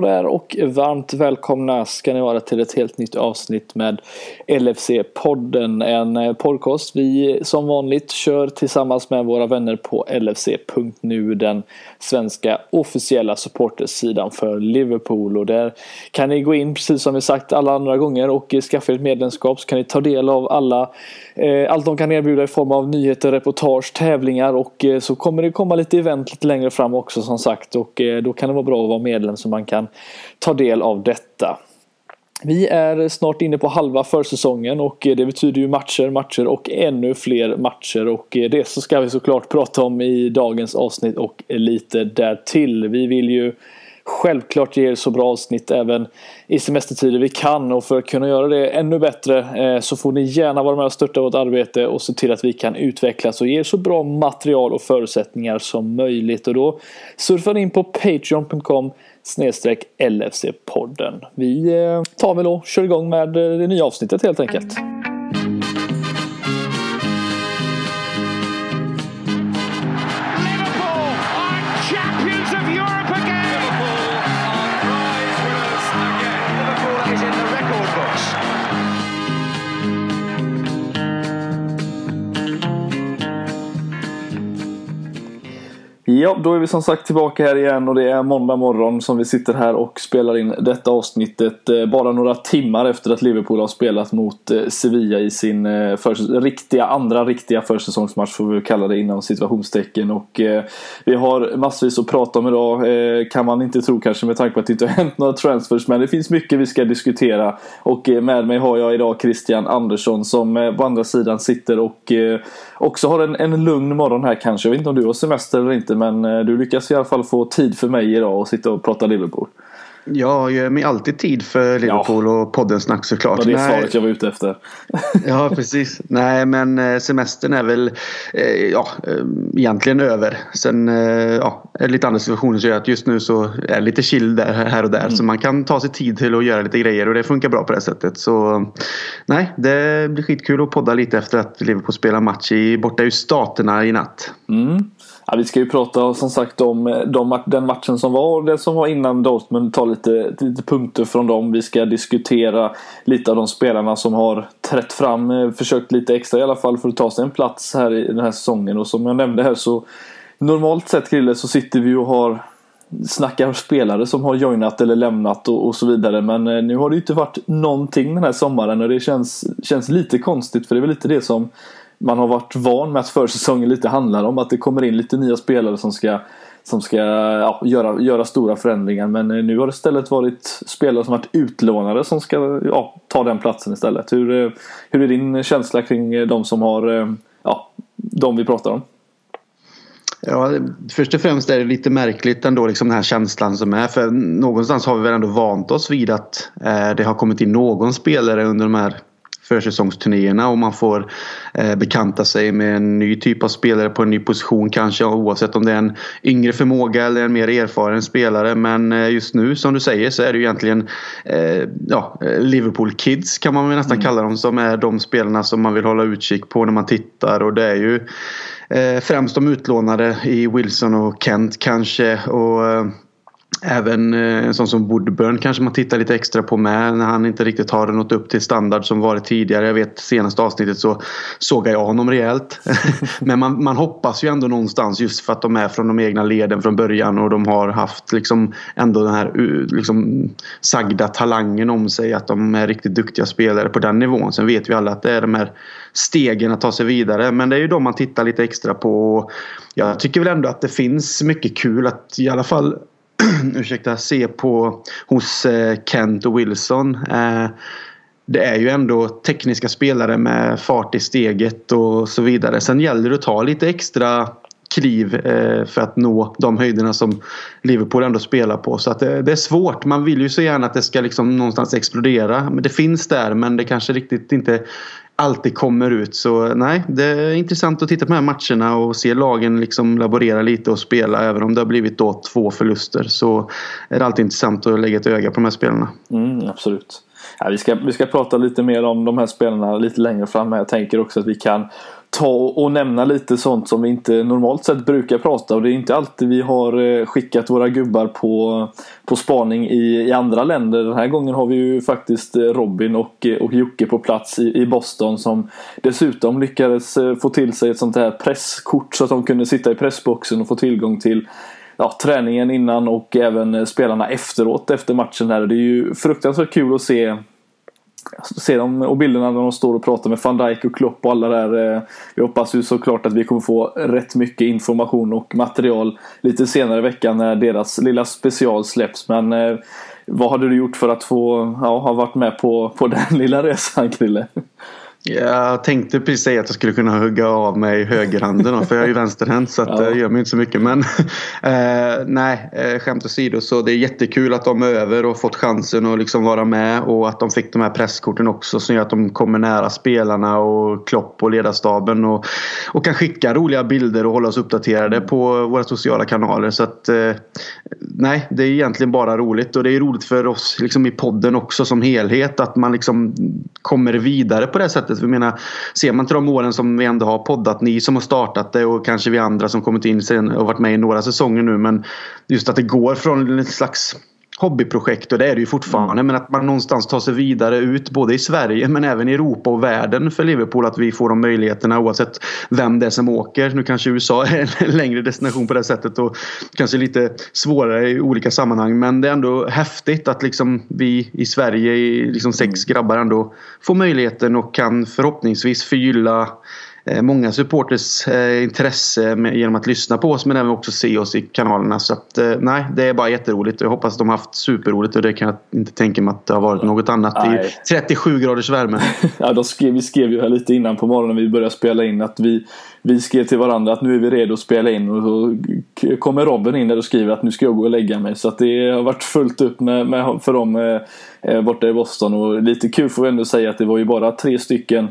där och varmt välkomna ska ni vara till ett helt nytt avsnitt med LFC-podden. En eh, podcast vi som vanligt kör tillsammans med våra vänner på LFC.nu, den svenska officiella supportersidan för Liverpool. Och där kan ni gå in, precis som vi sagt alla andra gånger, och skaffa ett medlemskap så kan ni ta del av alla Eh, allt de kan erbjuda i form av nyheter, reportage, tävlingar och eh, så kommer det komma lite event lite längre fram också som sagt och eh, då kan det vara bra att vara medlem så man kan ta del av detta. Vi är snart inne på halva försäsongen och det betyder ju matcher, matcher och ännu fler matcher och det så ska vi såklart prata om i dagens avsnitt och lite därtill. Vi vill ju självklart ge er så bra avsnitt även i semestertider vi kan och för att kunna göra det ännu bättre eh, så får ni gärna vara med och stötta vårt arbete och se till att vi kan utvecklas och ge er så bra material och förutsättningar som möjligt och då surfar ni in på patreon.com snedstreck LFC-podden. Vi eh, tar väl och kör igång med eh, det nya avsnittet helt enkelt. Ja, då är vi som sagt tillbaka här igen och det är måndag morgon som vi sitter här och spelar in detta avsnittet eh, bara några timmar efter att Liverpool har spelat mot eh, Sevilla i sin eh, för, riktiga, andra riktiga försäsongsmatch får vi kalla det inom situationstecken och vi har massvis att prata om idag kan man inte tro kanske med tanke på att det inte har hänt några transfers men det finns mycket vi ska diskutera och med mig har jag idag Christian Andersson som på andra sidan sitter och också har en, en lugn morgon här kanske. Jag vet inte om du har semester eller inte men eh, du lyckas i alla fall få tid för mig idag och sitta och prata Liverpool. Jag gör mig alltid tid för Liverpool ja. och podden snack såklart. Det var det svaret jag var ute efter. ja, precis. Nej, men eh, semestern är väl eh, ja, egentligen över. Sen ja, lite andra situationer som gör att just nu så är det lite chill där, här och där. Mm. Så man kan ta sig tid till att göra lite grejer och det funkar bra på det sättet. Så nej, det blir skitkul att podda lite efter att Liverpool spelar match i, borta i Staterna i natt. Mm. Ja, vi ska ju prata som sagt om eh, de, den matchen som var och det som var innan Dortmund. Ta lite, lite punkter från dem. Vi ska diskutera lite av de spelarna som har trätt fram. Eh, försökt lite extra i alla fall för att ta sig en plats här i den här säsongen. Och som jag nämnde här så normalt sett Krille så sitter vi och har snackar spelare som har joinat eller lämnat och, och, så vidare. Men eh, nu har det ju inte varit någonting den här sommaren och det känns, känns lite konstigt för det är väl lite det som man har varit van med att försäsongen lite handlar om att det kommer in lite nya spelare som ska som ska ja, göra, göra stora förändringar. Men eh, nu har det istället varit spelare som varit utlånade som ska ja, ta den platsen istället. Hur, eh, hur är din känsla kring eh, de som har, ja, de vi pratar om? Ja, först och främst är det lite märkligt ändå liksom den här känslan som är. För någonstans har vi väl ändå vant oss vid att eh, det har kommit in någon spelare under de här försäsongsturnéerna och man får eh, bekanta sig med en ny typ av spelare på en ny position kanske oavsett om det är en yngre förmåga eller en mer erfaren spelare. Men eh, just nu som du säger så är det ju egentligen eh, ja, Liverpool Kids kan man väl nästan mm. kalla dem som är de spelarna som man vill hålla utkik på när man tittar och det är ju eh, främst de utlånade i Wilson och Kent kanske och eh, Även eh, en sån som Woodburn kanske man tittar lite extra på med när han inte riktigt har nått upp till standard som varit tidigare. Jag vet senaste avsnittet så såg jag honom rejält. Men man, man hoppas ju ändå någonstans just för att de är från de egna leden från början och de har haft liksom ändå den här liksom sagda talangen om sig att de är riktigt duktiga spelare på den nivån. Sen vet vi alla att det är de här stegen att ta sig vidare men det är ju de man tittar lite extra på. Jag tycker väl ändå att det finns mycket kul att i alla fall ursäkta, se på hos eh, Kent och Wilson. Eh, det är ju ändå tekniska spelare med fart i steget och så vidare. Sen gäller det att ta lite extra kliv eh, för att nå de höjderna som Liverpool ändå spelar på. Så att det, är svårt. Man vill ju så gärna att det ska liksom någonstans explodera. Men det finns där men det kanske riktigt inte alltid kommer ut. Så nej, det är intressant att titta på de här matcherna och se lagen liksom laborera lite och spela. Även om det har blivit då två förluster så är det alltid intressant att lägga ett öga på de här spelarna. Mm, absolut. Ja, vi, ska, vi ska prata lite mer om de här spelarna lite längre fram. Jag tänker också att vi kan ta och nämna lite sånt som vi inte normalt sett brukar prata och det är inte alltid vi har eh, skickat våra gubbar på, på spaning i, i andra länder. Den här gången har vi ju faktiskt eh, Robin och, eh, och Jocke på plats i, i Boston som dessutom lyckades få till sig ett sånt här presskort så att de kunde sitta i pressboxen och få tillgång till ja, träningen innan och även spelarna efteråt efter matchen. Här. Det är ju fruktansvärt kul att se Alltså, se dem och bilderna när de står och pratar med van Dijk och Klopp och alla där. Jag vi hoppas ju såklart att vi kommer få rätt mycket information och material lite senare i veckan när deras lilla special släpps. Men eh, vad hade du gjort för att få ja, ha varit med på, på den lilla resan Krille? Jag tänkte precis säga att jag skulle kunna hugga av mig högerhanden för jag är ju vänsterhänt så att ja. det gör mig inte så mycket. Men eh, nej, eh, skämt åsido så det är jättekul att de är över och fått chansen att liksom vara med och att de fick de här presskorten också som gör att de kommer nära spelarna och Klopp och ledarstaben och, och kan skicka roliga bilder och hålla oss uppdaterade på våra sociala kanaler. Så att eh, nej, det är egentligen bara roligt och det är roligt för oss liksom i podden också som helhet att man liksom kommer vidare på det sättet sättet. För menar, ser man till de åren som vi ändå har poddat, ni som har startat det och kanske vi andra som kommit in sen och varit med i några säsonger nu. Men just att det går från en slags hobbyprojekt och det är det ju fortfarande. Mm. Men att man någonstans tar sig vidare ut både i Sverige men även i Europa och världen för Liverpool. Att vi får de möjligheterna oavsett vem det är som åker. Nu kanske USA är en längre destination på det sättet och kanske lite svårare i olika sammanhang. Men det är ändå häftigt att liksom vi i Sverige, liksom sex mm. grabbar ändå får möjligheten och kan förhoppningsvis förgylla många supporters eh, intresse genom att lyssna på oss men även också se oss i kanalerna. Så att, eh, nej, det är bara jätteroligt. Jag hoppas att de har haft superroligt och det kan jag inte tänka mig att det har varit något annat nej. i 37 graders värme. ja, de skrev, vi skrev ju här lite innan på morgonen när vi började spela in att vi, vi skrev till varandra att nu är vi redo att spela in och så kommer Robin in där och skriver att nu ska jag gå och lägga mig. Så att det har varit fullt upp med, med för dem eh, borta i Boston och lite kul får vi ändå säga att det var ju bara tre stycken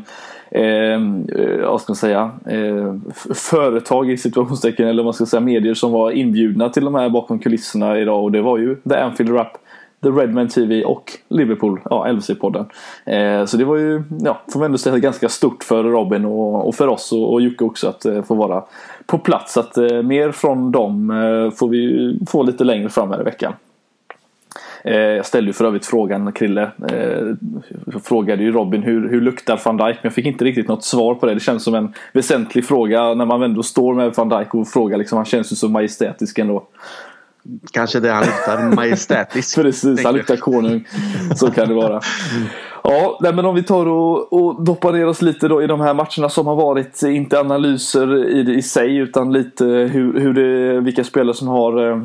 Eh, eh, vad ska man säga, eh, företag i situationstecken eller vad man ska säga medier som var inbjudna till de här bakom kulisserna idag och det var ju The Anfield Rap The Redman TV och Liverpool, ja LFC-podden. Eh, så det var ju, ja, får man ändå säga ganska stort för Robin och, och för oss och, och Jocke också att eh, få vara på plats. Så Att eh, mer från dem eh, får vi få lite längre fram här i veckan. Eh, jag ställde ju för övrigt frågan, Krille, eh, jag frågade ju Robin hur, hur luktar van Dijk? Men jag fick inte riktigt något svar på det. Det känns som en väsentlig fråga när man ändå står med van Dijk och frågar. Liksom, han känns ju så majestätisk ändå. Kanske det han luktar majestätisk. Precis, han luktar konung. Så kan det vara. Ja, men om vi tar och, och doppar ner oss lite då i de här matcherna som har varit. Inte analyser i, i sig utan lite hur, hur det, vilka spelare som har eh,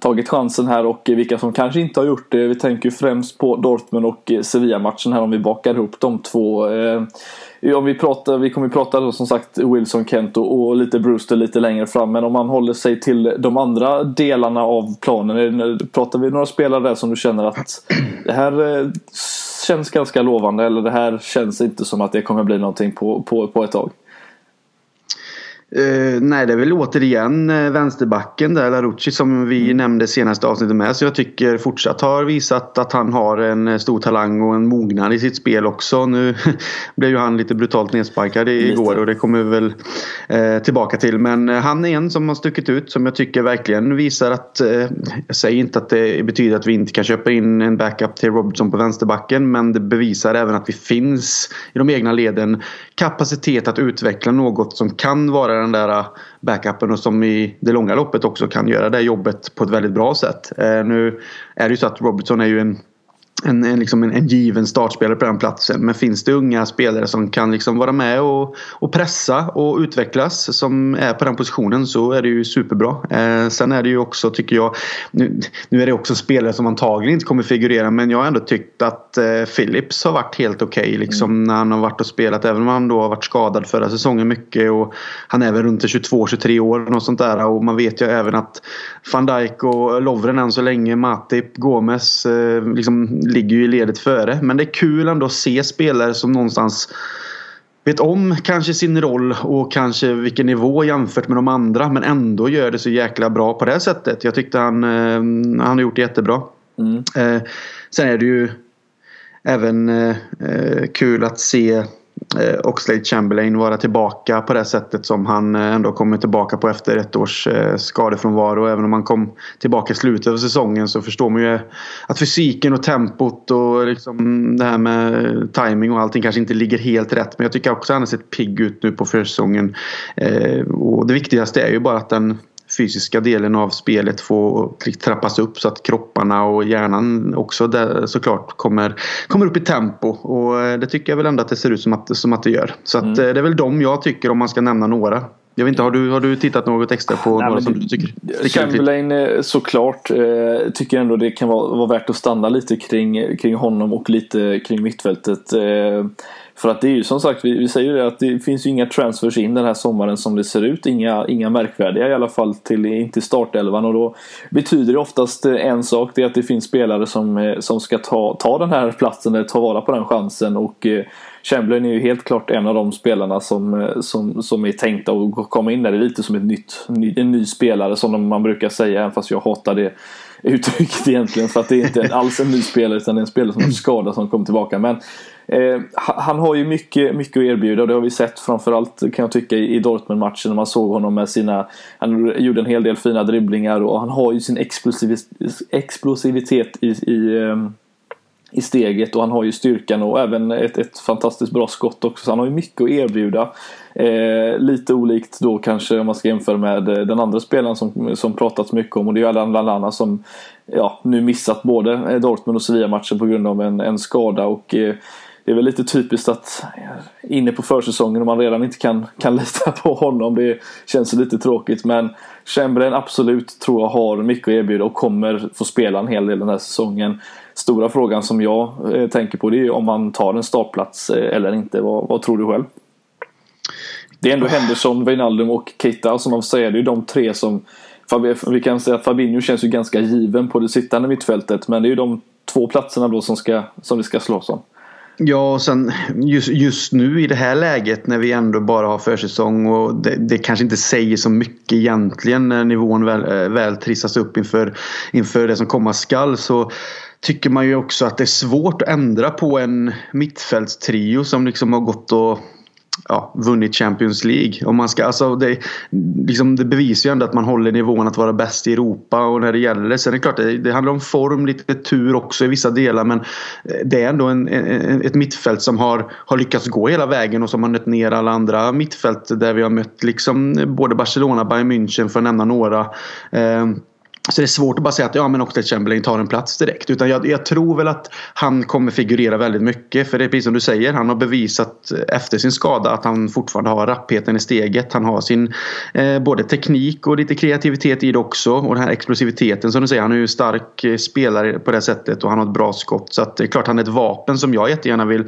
tagit chansen här och vilka som kanske inte har gjort det. Vi tänker främst på Dortmund och eh, Sevilla-matchen här om vi bakar ihop de två. Eh, om vi, pratar, vi kommer prata då, som sagt Wilson, Kent och, lite Brewster lite längre fram. Men om man håller sig till de andra delarna av planen. Pratar vi några spelare där som du känner att det här eh, känns ganska lovande eller det här känns inte som att det kommer bli någonting på, på, på ett tag? Uh, nej, det är väl återigen uh, vänsterbacken där, Larucci som vi mm. nämnde senaste avsnittet med. Så jag tycker fortsatt har visat att han har en uh, stor talang och en mognad i sitt spel också. Nu blev ju han lite brutalt nedsparkad igår och det kommer vi väl tillbaka till. Men han är en som har stuckit ut som jag tycker verkligen visar att jag säger inte att det betyder att vi inte kan köpa in en backup till Robertson på vänsterbacken men det bevisar även att vi finns i de egna leden kapacitet att utveckla något som kan vara den där äh, backupen och som i det långa loppet också kan göra det jobbet på ett väldigt bra sätt. Äh, nu är det ju så att Robertson är ju en en, en, liksom en, en, given startspelare på den platsen. Men finns det unga spelare som kan liksom vara med och, och pressa och utvecklas som är på den positionen så är det ju superbra. Eh, sen är det ju också tycker jag nu, nu, är det också spelare som antagligen inte kommer figurera men jag har ändå tyckt att eh, Phillips har varit helt okej okay, liksom mm. när han har varit och spelat även om han då har varit skadad förra säsongen mycket och han är väl runt 22-23 år och sånt där och man vet ju även att van Dijk och Lovren än så länge, Matip, Gomes eh, liksom ligger ju i ledet före. Men det är kul ändå att se spelare som någonstans vet om kanske sin roll och kanske vilken nivå jämfört med de andra men ändå gör det så jäkla bra på det sättet. Jag tyckte han, eh, han har gjort det jättebra. Mm. Eh, sen är det ju även eh, kul att se eh, Oxlade Chamberlain vara tillbaka på det sättet som han eh, ändå kommer tillbaka på efter ett års eh, skadefrånvaro. Även om han kom tillbaka i slutet av säsongen så förstår man ju att fysiken och tempot och liksom det här med timing och allting kanske inte ligger helt rätt. Men jag tycker också att han har sett pigg ut nu på försäsongen. Eh, och det viktigaste är ju bara att den fysiska delen av spelet får trappas upp så att kropparna och hjärnan också där, såklart kommer, kommer upp i tempo. Och eh, det tycker jag väl ändå att det ser ut som att, som att det gör. Så att, mm. Eh, det är väl de jag tycker om man ska nämna några. Jag vet inte, har du, har du tittat något extra på Nej, några som du tycker Chamberlain eh, såklart. Eh, tycker ändå det kan vara, vara värt att stanna lite kring, kring honom och lite kring mittfältet. Eh, för att det är ju som sagt, vi, vi säger det att det finns ju inga transfers in den här sommaren som det ser ut. Inga, inga märkvärdiga i alla fall till, inte startelvan och då betyder det oftast eh, en sak. Det är att det finns spelare som, eh, som ska ta, ta den här platsen eller ta vara på den chansen och eh, Chamberlain är ju helt klart en av de spelarna som, eh, som, som är tänkta att komma in där. Det är lite som ett nytt, en ny spelare som man brukar säga, även fast jag hatar det uttrycket egentligen. För att det är inte alls en ny spelare utan det är en spelare som har skadat som kommer tillbaka. Men Eh, han har ju mycket, mycket att erbjuda och det har vi sett framförallt kan jag tycka i Dortmund-matchen när man såg honom med sina Han gjorde en hel del fina dribblingar och han har ju sin explosivitet i, i, ehm, i steget och han har ju styrkan och även ett, ett fantastiskt bra skott också. Så han har ju mycket att erbjuda. Eh, lite olikt då kanske om man ska jämföra med eh, den andra spelaren som, som pratats mycket om och det är ju Alan Lallana som ja, nu missat både eh, Dortmund och Sevilla-matchen på grund av en, en skada och eh, det är väl lite typiskt att inne på försäsongen och man redan inte kan, kan lita på honom. Det känns lite tråkigt men Chamberlain absolut tror jag har mycket att erbjuda och kommer få spela en hel del den här säsongen. Stora frågan som jag eh, tänker på det är om man tar en startplats eh, eller inte. Vad, vad tror du själv? Det är ändå Henderson, Wijnaldum och Keita som man säger. Det är de tre som vi kan säga att Fabinho känns ju ganska given på det sittande mittfältet men det är ju de två platserna då som, ska, som vi ska slåss om. Ja, och sen just, just nu i det här läget när vi ändå bara har försäsong och det, det kanske inte säger så mycket egentligen när nivån väl, eh, väl trissas upp inför, inför det som komma skall så tycker man ju också att det är svårt att ändra på en mittfältstrio som liksom har gått och ja, vunnit Champions League. Om man ska, alltså det, liksom det bevisar ju ändå att man håller nivån att vara bäst i Europa och när det gäller det. Sen är det klart, det, det handlar om form, lite tur också i vissa delar men eh, det är ändå en, en, ett mittfält som har, har lyckats gå hela vägen och som har nött ner alla andra mittfält där vi har mött liksom både Barcelona, Bayern München för att nämna några. Eh, så det är svårt att bara säga att ja, men Oxlade Chamberlain tar en plats direkt. Utan jag, jag, tror väl att han kommer figurera väldigt mycket. För det är precis som du säger. Han har bevisat efter sin skada att han fortfarande har rappheten i steget. Han har sin eh, både teknik och lite kreativitet i det också. Och den här explosiviteten som du säger. Han är ju stark eh, spelare på det sättet och han har ett bra skott. Så att det är klart han är ett vapen som jag jättegärna vill,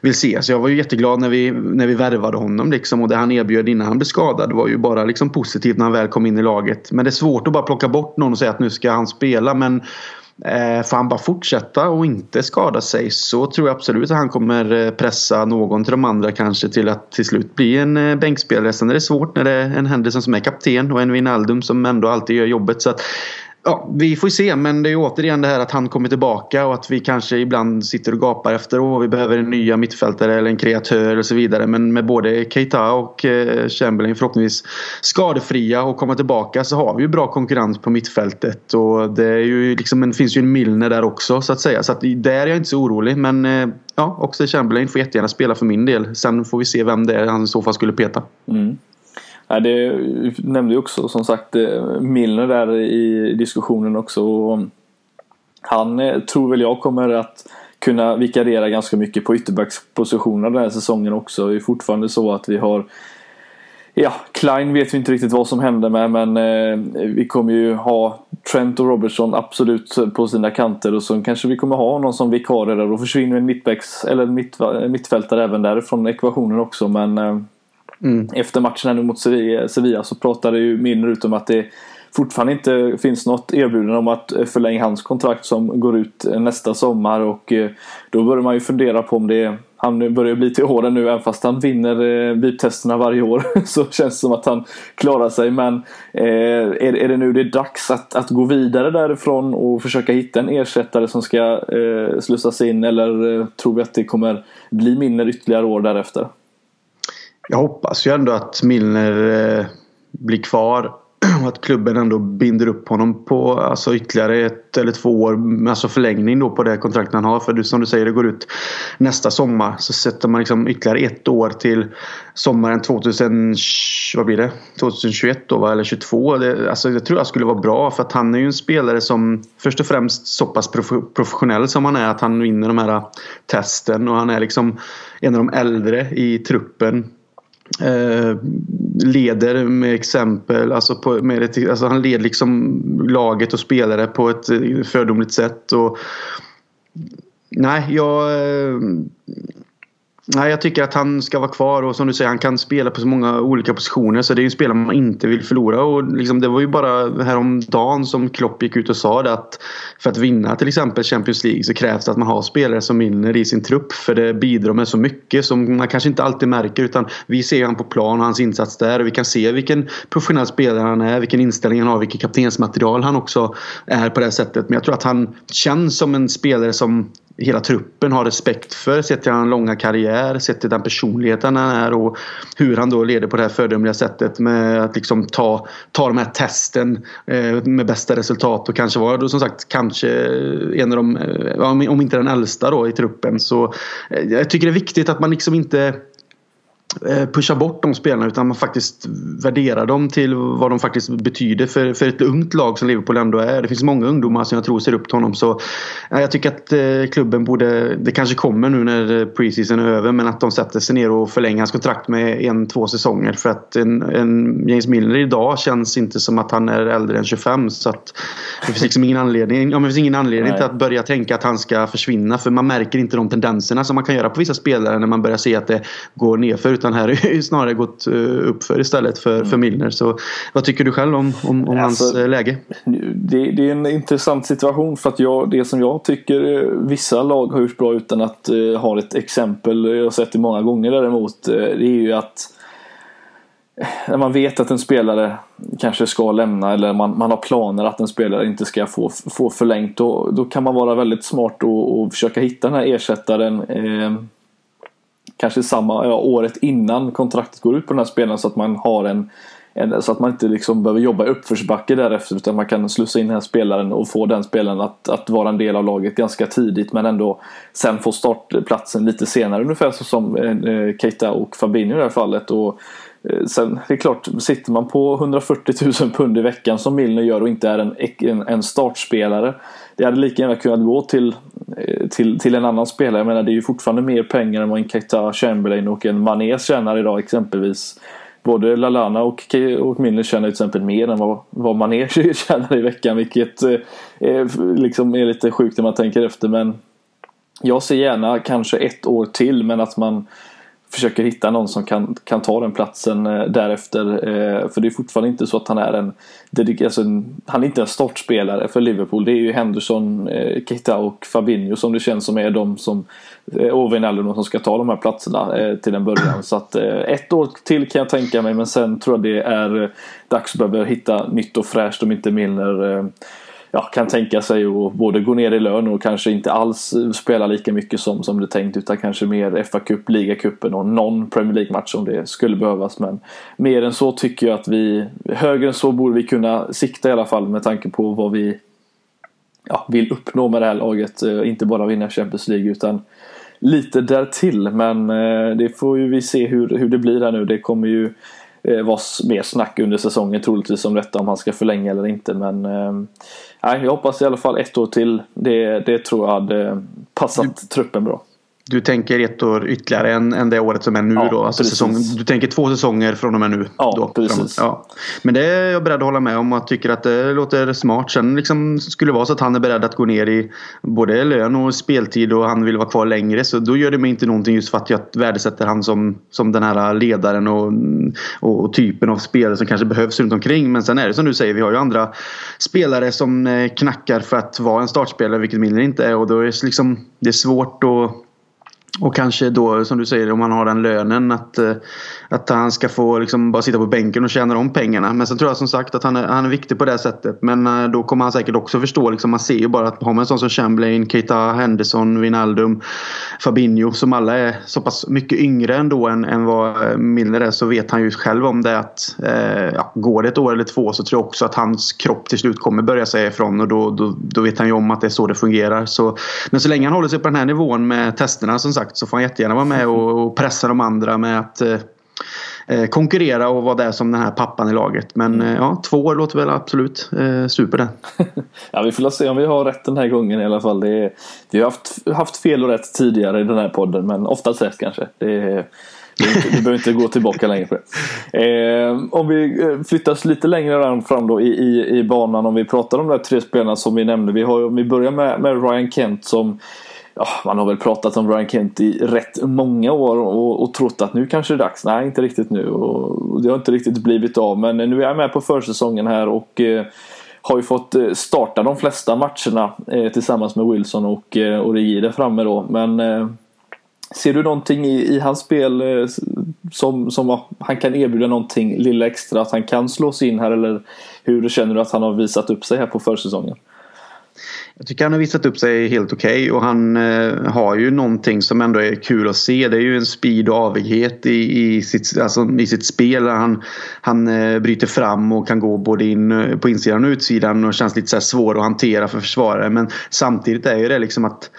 vill se. Så jag var ju jätteglad när vi, när vi värvade honom. Liksom. Och det han erbjöd innan han blev skadad var ju bara liksom positivt när han väl kom in i laget. Men det är svårt att bara plocka bort någon och säga att nu ska han spela. Men eh, får han bara fortsätta och inte skada sig så tror jag absolut att han kommer eh, pressa någon till de andra kanske till att till slut bli en eh, bänkspelare. Sen är det svårt när det är en Henderson som är kapten och en Wijnaldum som ändå alltid gör jobbet. Så att Ja, vi får se men det är återigen det här att han kommer tillbaka och att vi kanske ibland sitter och gapar efter och vi behöver en nya mittfältare eller en kreatör och så vidare. Men med både Keita och eh, Chamberlain förhoppningsvis skadefria och komma tillbaka så har vi ju bra konkurrens på mittfältet. Och det är ju liksom en, finns ju en Milner där också så att säga. Så att där är jag inte så orolig. Men eh, ja, också Chamberlain får jättegärna spela för min del. Sen får vi se vem det är han i så fall skulle peta. Mm. Ja, det nämnde ju också som sagt eh, Milner där i diskussionen också. Han eh, tror väl jag kommer att kunna vikariera ganska mycket på ytterbackspositionerna den här säsongen också. Det är fortfarande så att vi har Ja, Klein vet vi inte riktigt vad som händer med men eh, vi kommer ju ha Trent och Robertson absolut på sina kanter och så kanske vi kommer ha någon som vikarie där. Då försvinner en mittbacks eller mitt, mittfältare även där från ekvationen också men eh, Mm. Efter matchen här nu mot Sevilla, så pratade ju Milner ut om att det fortfarande inte finns något erbjudande om att förlänga hans kontrakt som går ut nästa sommar och eh, då börjar man ju fundera på om det han börjar bli till åren nu även fast han vinner eh, BIP-testerna varje år så känns det som att han klarar sig men eh, är, är det nu det är dags att, att gå vidare därifrån och försöka hitta en ersättare som ska slussas in eller tror vi att det kommer bli mindre ytterligare år därefter? Jag hoppas ju ändå att Milner eh, blir kvar och att klubben ändå binder upp honom på alltså ytterligare ett eller två år. Alltså förlängning då på det kontrakt han har. För som du säger det går ut nästa sommar. Så sätter man liksom ytterligare ett år till sommaren 2000, vad blir det? 2021 då va? Eller 22. Det, alltså jag tror jag skulle vara bra för att han är ju en spelare som först och främst så pass professionell som han är att han vinner de här testen och han är liksom en av de äldre i truppen. Eh, leder med exempel. Alltså, på, med ett, alltså han leder liksom laget och spelare på ett eh, fördomligt sätt. Och, nej, jag... Eh, Nej, jag tycker att han ska vara kvar och som du säger, han kan spela på så många olika positioner. Så det är ju en spelare man inte vill förlora. Och liksom, det var ju bara häromdagen som Klopp gick ut och sa det att för att vinna till exempel Champions League så krävs det att man har spelare som vinner i sin trupp. För det bidrar med så mycket som man kanske inte alltid märker. Utan vi ser han på plan och hans insats där. Och vi kan se vilken professionell spelare han är, vilken inställning han har, vilket kaptensmaterial han också är på det sättet. Men jag tror att han känns som en spelare som hela truppen har respekt för. Sett till hans långa karriär, sett till den personligheten han är och hur han då leder på det här föredömliga sättet med att liksom ta, ta de här testen eh, med bästa resultat och kanske vara då som sagt kanske eh, en av de, eh, om inte den äldsta då i truppen. Så jag tycker det är viktigt att man liksom inte pusha bort de spelarna utan man faktiskt värderar dem till vad de faktiskt betyder för, för ett ungt lag som Liverpool ändå är. Det finns många ungdomar som jag tror ser upp till honom så jag tycker att eh, klubben borde, det kanske kommer nu när preseason är över men att de sätter sig ner och förlänger hans kontrakt med en, två säsonger för att en, en James Milner idag känns inte som att han är äldre än 25 så att det finns liksom ingen anledning, ja, men det finns ingen anledning till att börja tänka att han ska försvinna för man märker inte de tendenserna som man kan göra på vissa spelare när man börjar se att det går nerför utan här har ju snarare gått eh, uppför istället för, mm. för Milner. Så vad tycker du själv om, om, om alltså, hans eh, läge? Det, det, är en intressant situation för att jag, det som jag tycker eh, vissa lag har gjort bra utan att uh, ha ett exempel, jag har sett det många gånger däremot, uh, det är ju att när man vet att en spelare kanske ska lämna eller man, man har planer att en spelare inte ska få, få förlängt då, då kan man vara väldigt smart och, och försöka hitta den här ersättaren eh, kanske samma, ja, året innan kontraktet går ut på den här spelaren så att man har en, en så att man inte liksom behöver jobba i uppförsbacke därefter utan man kan slussa in den här spelaren och få den spelaren att, att vara en del av laget ganska tidigt men ändå sen få startplatsen lite senare ungefär så som eh, eh Keita och Fabinho i det här fallet. Och, eh, Sen det är klart, sitter man på 140 000 pund i veckan som Milner gör och inte är en, en, en startspelare det hade lika gärna kunnat gå till, eh, till, till en annan spelare. Jag menar det är ju fortfarande mer pengar än vad en Keita Chamberlain och en Mané tjänar idag exempelvis. Både Lalana och, och Milner tjänar till exempel mer än vad, vad Mané tjänar i veckan. Vilket eh, eh liksom är lite sjukt när man tänker efter. Men jag ser gärna kanske ett år till men att man försöker hitta någon som kan, kan ta den platsen eh, därefter. Eh, för det är fortfarande inte så att han är en, alltså en, han är inte en startspelare för Liverpool. Det är ju Henderson, eh, Keita och Fabinho som det känns som är de som eh, och Wijnaldum som ska ta de här platserna eh, till en början. Så att eh, ett år till kan jag tänka mig men sen tror jag det är dags att börja hitta nytt och fräscht om inte Milner ja, kan tänka sig att både gå ner i lön och kanske inte alls spela lika mycket som, som det tänkt utan kanske mer FA Cup, ligacupen och någon Premier League-match om det skulle behövas. Men mer än så tycker jag att vi, högre än så borde vi kunna sikta i alla fall med tanke på vad vi ja, vill uppnå med det här laget. Eh, inte bara vinna Champions League utan lite därtill. Men eh, det får ju vi se hur, hur det blir här nu. Det kommer ju eh, vara mer snack under säsongen troligtvis om detta om han ska förlänga eller inte. Men nej, jag hoppas i alla fall ett år till. Det, det tror jag hade passat du, truppen bra. Du tänker ett år ytterligare än, än det året som är nu ja, då? Alltså säsong, du tänker två säsonger från och med nu? Ja, då, precis. Ja. Men det är jag beredd att hålla med om och tycker att det låter smart. Sen liksom skulle det vara så att han är beredd att gå ner i både lön och speltid och han vill vara kvar längre så då gör det mig inte någonting just för att jag värdesätter han som, som den här ledaren och, och, och typen av spelare som kanske behövs runt omkring. Men sen är det som du säger, vi har ju andra spelare som eh, knackar för att vara en startspelare vilket Milner inte är och då är det, liksom, det är svårt att och kanske då som du säger om man har den lönen att, eh, att han ska få liksom bara sitta på bänken och tjäna de pengarna. Men sen tror jag som sagt att han är, han är viktig på det sättet. Men eh, då kommer han säkert också förstå. Liksom, man ser ju bara att har man en sån som Chamberlain, Keita Henderson, Wijnaldum, Fabinho som alla är så pass mycket yngre ändå än, än vad eh, Milner är så vet han ju själv om det att eh, ja, går det ett år eller två så tror jag också att hans kropp till slut kommer börja säga ifrån och då, då, då vet han ju om att det är så det fungerar. Så, men så länge han håller sig på den här nivån med testerna som sagt så får han jättegärna vara med och, och pressa de andra med att eh, konkurrera och vara där som den här pappan i laget. Men eh, ja, två år låter väl absolut eh, super det. ja, vi får se om vi har rätt den här gången i alla fall. Det är, vi har haft, haft fel och rätt tidigare i den här podden men oftast rätt kanske. Det är, vi behöver inte gå tillbaka längre på det. Eh, om vi eh, flyttar lite längre fram då i, i, i banan. Om vi pratar om de där tre spelarna som vi nämnde. Vi, har, om vi börjar med, med Ryan Kent som ja, man har väl pratat om Ryan Kent i rätt många år och, och trott att nu kanske det är dags. Nej, inte riktigt nu. Och det har inte riktigt blivit av. Men nu är jag med på försäsongen här och eh, har ju fått eh, starta de flesta matcherna eh, tillsammans med Wilson och eh, Origi där framme då. Men eh, ser du någonting i, i hans spel eh, som, som han kan erbjuda någonting lilla extra? Att han kan slås in här eller hur känner du att han har visat upp sig här på försäsongen? Jag tycker han har visat upp sig helt okej okay och han eh, har ju någonting som ändå är kul att se. Det är ju en speed och avighet i, i, sitt, alltså, i sitt spel. Han, han eh, bryter fram och kan gå både in eh, på insidan och utsidan och känns lite så svår att hantera för försvarare. Men samtidigt är ju det liksom att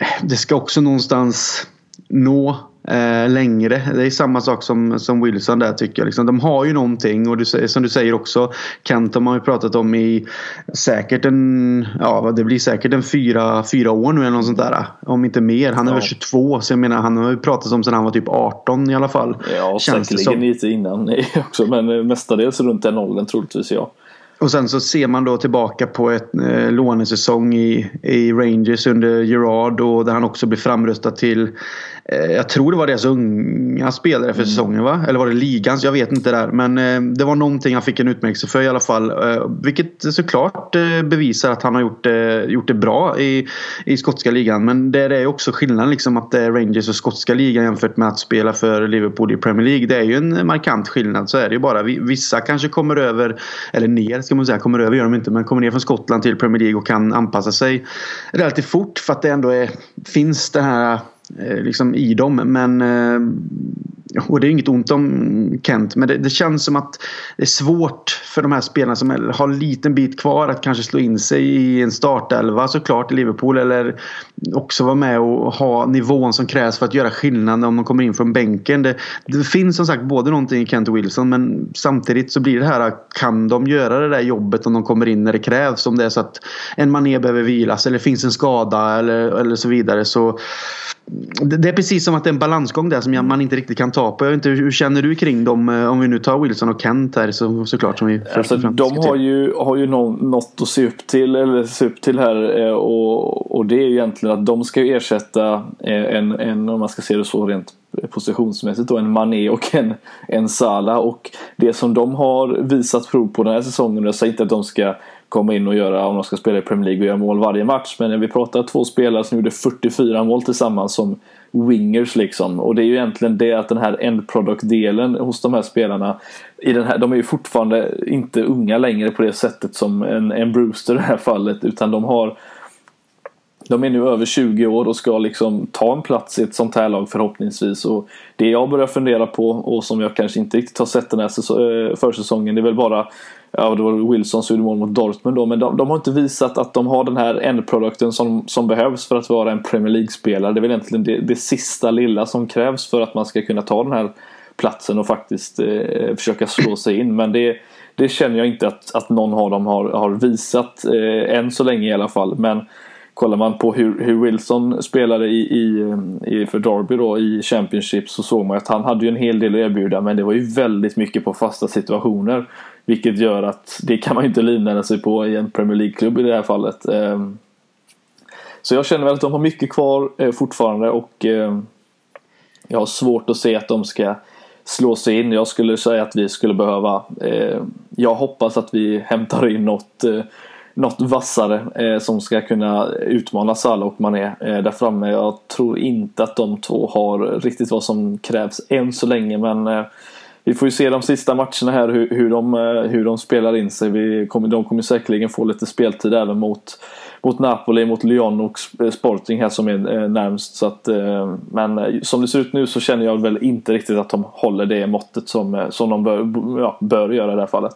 eh, det ska också någonstans nå eh, längre. Det är samma sak som, som Wilson där tycker jag. Liksom, de har ju någonting och du, som du säger också Kent har man ju pratat om i säkert en, ja det blir säkert en fyra, fyra år nu eller något sånt där. Om inte mer. Han är ja. väl 22 så jag menar han har ju pratat om sen han var typ 18 i alla fall. Ja, Känns säkerligen lite innan också men mestadels runt den åldern troligtvis ja. Och sen så ser man då tillbaka på ett eh, lånesäsong i, i Rangers under Gerard och där han också blir framröstad till Eh, jag tror det var deras unga spelare för mm. säsongen va? Eller var det ligans? Jag vet inte där. Men eh, det var någonting han fick en utmärkelse för i alla fall. Eh, vilket såklart bevisar att han har gjort det, gjort det bra i, i skotska ligan. Men det är också skillnaden liksom att det är Rangers och skotska ligan jämfört med att spela för Liverpool i Premier League. Det är ju en markant skillnad. Så är det ju bara. Vissa kanske kommer över, eller ner ska man säga. Kommer över gör de inte. Men kommer ner från Skottland till Premier League och kan anpassa sig relativt fort. För att det ändå är, finns det här Eh, Eh, liksom i dem. Men eh, och det är inget ont om Kent men det, det, känns som att det är svårt för de här spelarna som har en liten bit kvar att kanske slå in sig i en startelva såklart i Liverpool eller också vara med och ha nivån som krävs för att göra skillnad om de kommer in från bänken. Det, det finns som sagt både någonting i Kent och Wilson men samtidigt så blir det här kan de göra det där jobbet om de kommer in när det krävs om det är så att en mané behöver vilas eller finns en skada eller, eller så vidare så det är precis som att det är en balansgång där som man inte riktigt kan ta på. Jag vet inte, hur känner du kring dem? Eh, om vi nu tar Wilson och Kent här så, såklart. Som vi alltså, de har ju, har ju något att se upp till, eller se upp till här eh, och, och det är egentligen att de ska ersätta eh, en, en, om man ska se det så rent positionsmässigt då, en Mané och en, en Salah och det som de har visat prov på den här säsongen, jag säger inte att de ska komma in och göra, om de ska spela i Premier League och göra mål varje match. Men när vi pratar två spelare som gjorde 44 mål tillsammans som wingers liksom. Och det är ju egentligen det att den här end product-delen hos de här spelarna i den här, de är ju fortfarande inte unga längre på det sättet som en, en Brewster i det här fallet utan de har de är nu över 20 år och ska liksom ta en plats i ett sånt här lag förhoppningsvis. Och det jag börjar fundera på och som jag kanske inte riktigt har sett den här eh, försäsongen det är väl bara Ja, det var Wilson som gjorde mål mot Dortmund då. Men de, de, har inte visat att de har den här endprodukten som, som behövs för att vara en Premier League-spelare. Det är väl egentligen det, det sista lilla som krävs för att man ska kunna ta den här platsen och faktiskt eh, försöka slå sig in. Men det, det känner jag inte att, att någon av dem har, har visat. Eh, än så länge i alla fall. Men kollar man på hur, hur Wilson spelade i, i, i, för Derby då i Championship så såg man att han hade ju en hel del att erbjuda men det var ju väldigt mycket på fasta situationer. Vilket gör att det kan man ju inte livnära sig på i en Premier League-klubb i det här fallet. Ehm, så jag känner väl att de har mycket kvar eh, fortfarande och ehm, jag har svårt att se att de ska slå sig in. Jag skulle säga att vi skulle behöva ehm, Jag hoppas att vi hämtar in något eh, något vassare eh, som ska kunna utmana Salah och Mané där framme. Jag tror inte att de två har riktigt vad som krävs än så länge men vi får ju se de sista matcherna här hur, hur, de, eh, hur de spelar in sig. Vi kommer, de kommer säkerligen få lite speltid även mot, mot Napoli, mot Lyon och eh, Sporting här som är eh, närmst. Så att, men som det ser ut nu så känner jag väl inte riktigt att de håller det måttet som, som de bör, ja, bör göra i det här fallet.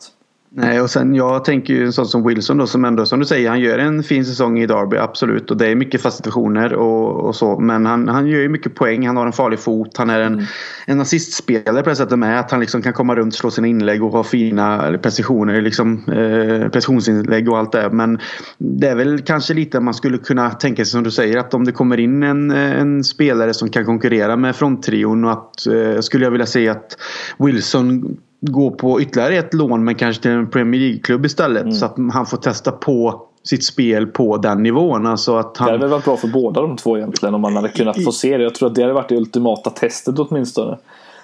Nej, och sen jag tänker ju en sån som Wilson då som ändå som du säger han gör en fin säsong i Derby absolut. Och det är mycket fasta situationer och, och så. Men han, han gör ju mycket poäng, han har en farlig fot, han är en, mm. en assistspelare på det sättet med att han liksom kan komma runt, slå sina inlägg och ha fina precisioner, liksom, eh, precisionsinlägg och allt det. Men det är väl kanske lite man skulle kunna tänka sig som du säger att om det kommer in en, en spelare som kan konkurrera med fronttrion och att eh, skulle jag vilja säga att Wilson gå på ytterligare ett lån men kanske till en Premier League-klubb istället. Mm. Så att han får testa på sitt spel på den nivån. Alltså att han... Det hade varit bra för båda de två egentligen om man hade kunnat få se det. Jag tror att det hade varit det ultimata testet åtminstone.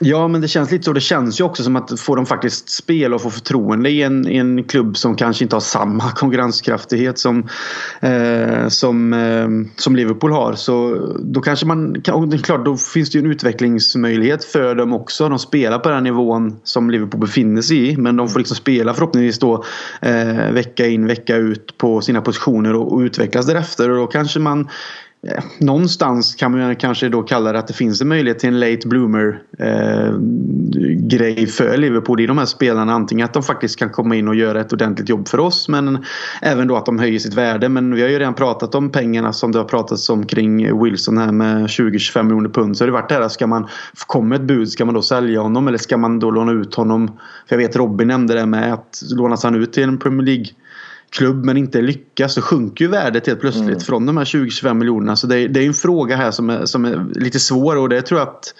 Ja men det känns lite så. Det känns ju också som att får de faktiskt spela och få förtroende i en, i en klubb som kanske inte har samma konkurrenskraftighet som, eh, som, eh, som Liverpool har. Så då kanske man, och det är klart då finns det ju en utvecklingsmöjlighet för dem också. De spelar på den nivån som Liverpool befinner sig i. Men de får liksom spela förhoppningsvis då eh, vecka in vecka ut på sina positioner och, och utvecklas därefter. Och då kanske man Eh, någonstans kan man kanske då kalla det att det finns en möjlighet till en late bloomer eh, grej för Liverpool i de här spelarna. Antingen att de faktiskt kan komma in och göra ett ordentligt jobb för oss men även då att de höjer sitt värde. Men vi har ju redan pratat om pengarna som det har pratats om kring Wilson här med 20-25 miljoner pund. Så har det varit det här, ska man, kommer ett bud, ska man då sälja honom eller ska man då låna ut honom? För jag vet Robin nämnde det med att lånas han ut till en Premier League klubb men inte lyckas så sjunker ju värdet helt plötsligt mm. från de här 20-25 miljonerna. Så det är, det är en fråga här som är, som är lite svår och det tror jag att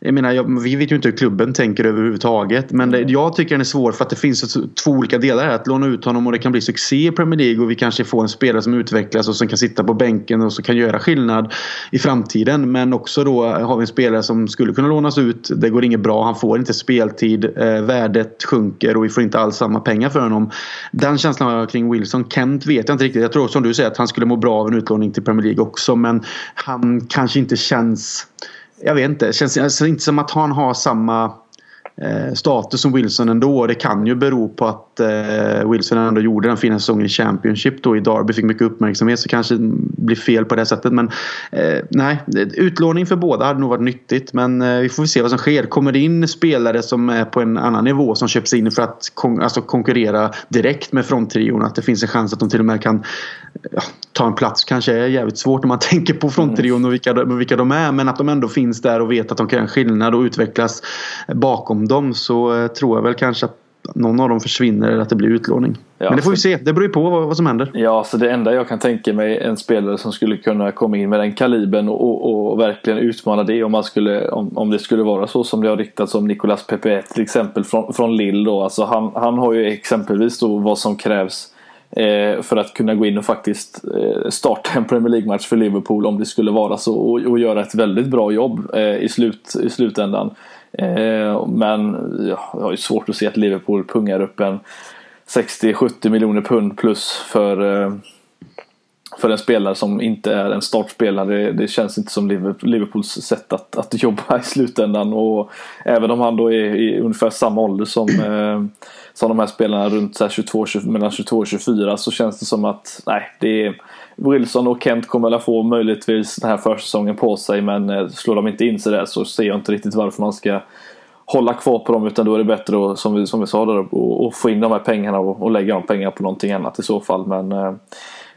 jag menar, jag, vi vet ju inte hur klubben tänker överhuvudtaget. Men det, jag tycker den är svår för att det finns två olika delar här. Att låna ut honom och det kan bli succé i Premier League och vi kanske får en spelare som utvecklas och som kan sitta på bänken och som kan göra skillnad i framtiden. Men också då har vi en spelare som skulle kunna lånas ut. Det går inget bra. Han får inte speltid. Eh, värdet sjunker och vi får inte alls samma pengar för honom. Den känslan har jag kring Wilson. Kent vet jag inte riktigt. Jag tror som du säger att han skulle må bra av en utlåning till Premier League också. Men han kanske inte känns jag vet inte. Det känns alltså inte som att han har samma eh, status som Wilson ändå. Det kan ju bero på att eh, Wilson ändå gjorde den fina säsongen i Championship då i Derby. Fick mycket uppmärksamhet så kanske det blir fel på det sättet. Men eh, nej, utlåning för båda hade nog varit nyttigt. Men eh, vi får se vad som sker. Kommer det in spelare som är på en annan nivå som köps in för att kon alltså konkurrera direkt med fronttrion. Att det finns en chans att de till och med kan ja, ta en plats kanske är jävligt svårt om man tänker på fronttrion och vilka, vilka de är. Men att de ändå finns där och vet att de kan göra skillnad och utvecklas bakom dem så eh, tror jag väl kanske att någon av dem försvinner eller att det blir utlåning. Ja, Men det får vi se. Det beror ju på vad, vad, som händer. Ja, så det enda jag kan tänka mig en spelare som skulle kunna komma in med den kalibern och, och, och verkligen utmana det om, man skulle, om, om det skulle vara så som det har riktats om Nicolas Pepe till exempel från, från Lille då. Alltså han, han har ju exempelvis då vad som krävs Eh, för att kunna gå in och faktiskt eh, starta en Premier League-match för Liverpool om det skulle vara så och, och göra ett väldigt bra jobb eh, i, slut, i slutändan. Eh, men jag har ju svårt att se att Liverpool pungar upp en 60-70 miljoner pund plus för eh, för en spelare som inte är en startspelare. Det, känns inte som Liverpools sätt att, att jobba i slutändan. Och även om han då är i ungefär samma ålder som, eh, som de här spelarna runt 22, 20, mellan 22 och 24 så känns det som att nej, det är Wilson och Kent kommer att få möjligtvis den här försäsongen på sig men eh, slår de inte in sig där så ser jag inte riktigt varför man ska hålla kvar på dem utan då är det bättre att, som vi, som vi sa där, att få in de här pengarna och, och lägga de pengarna på någonting annat i så fall. Men eh,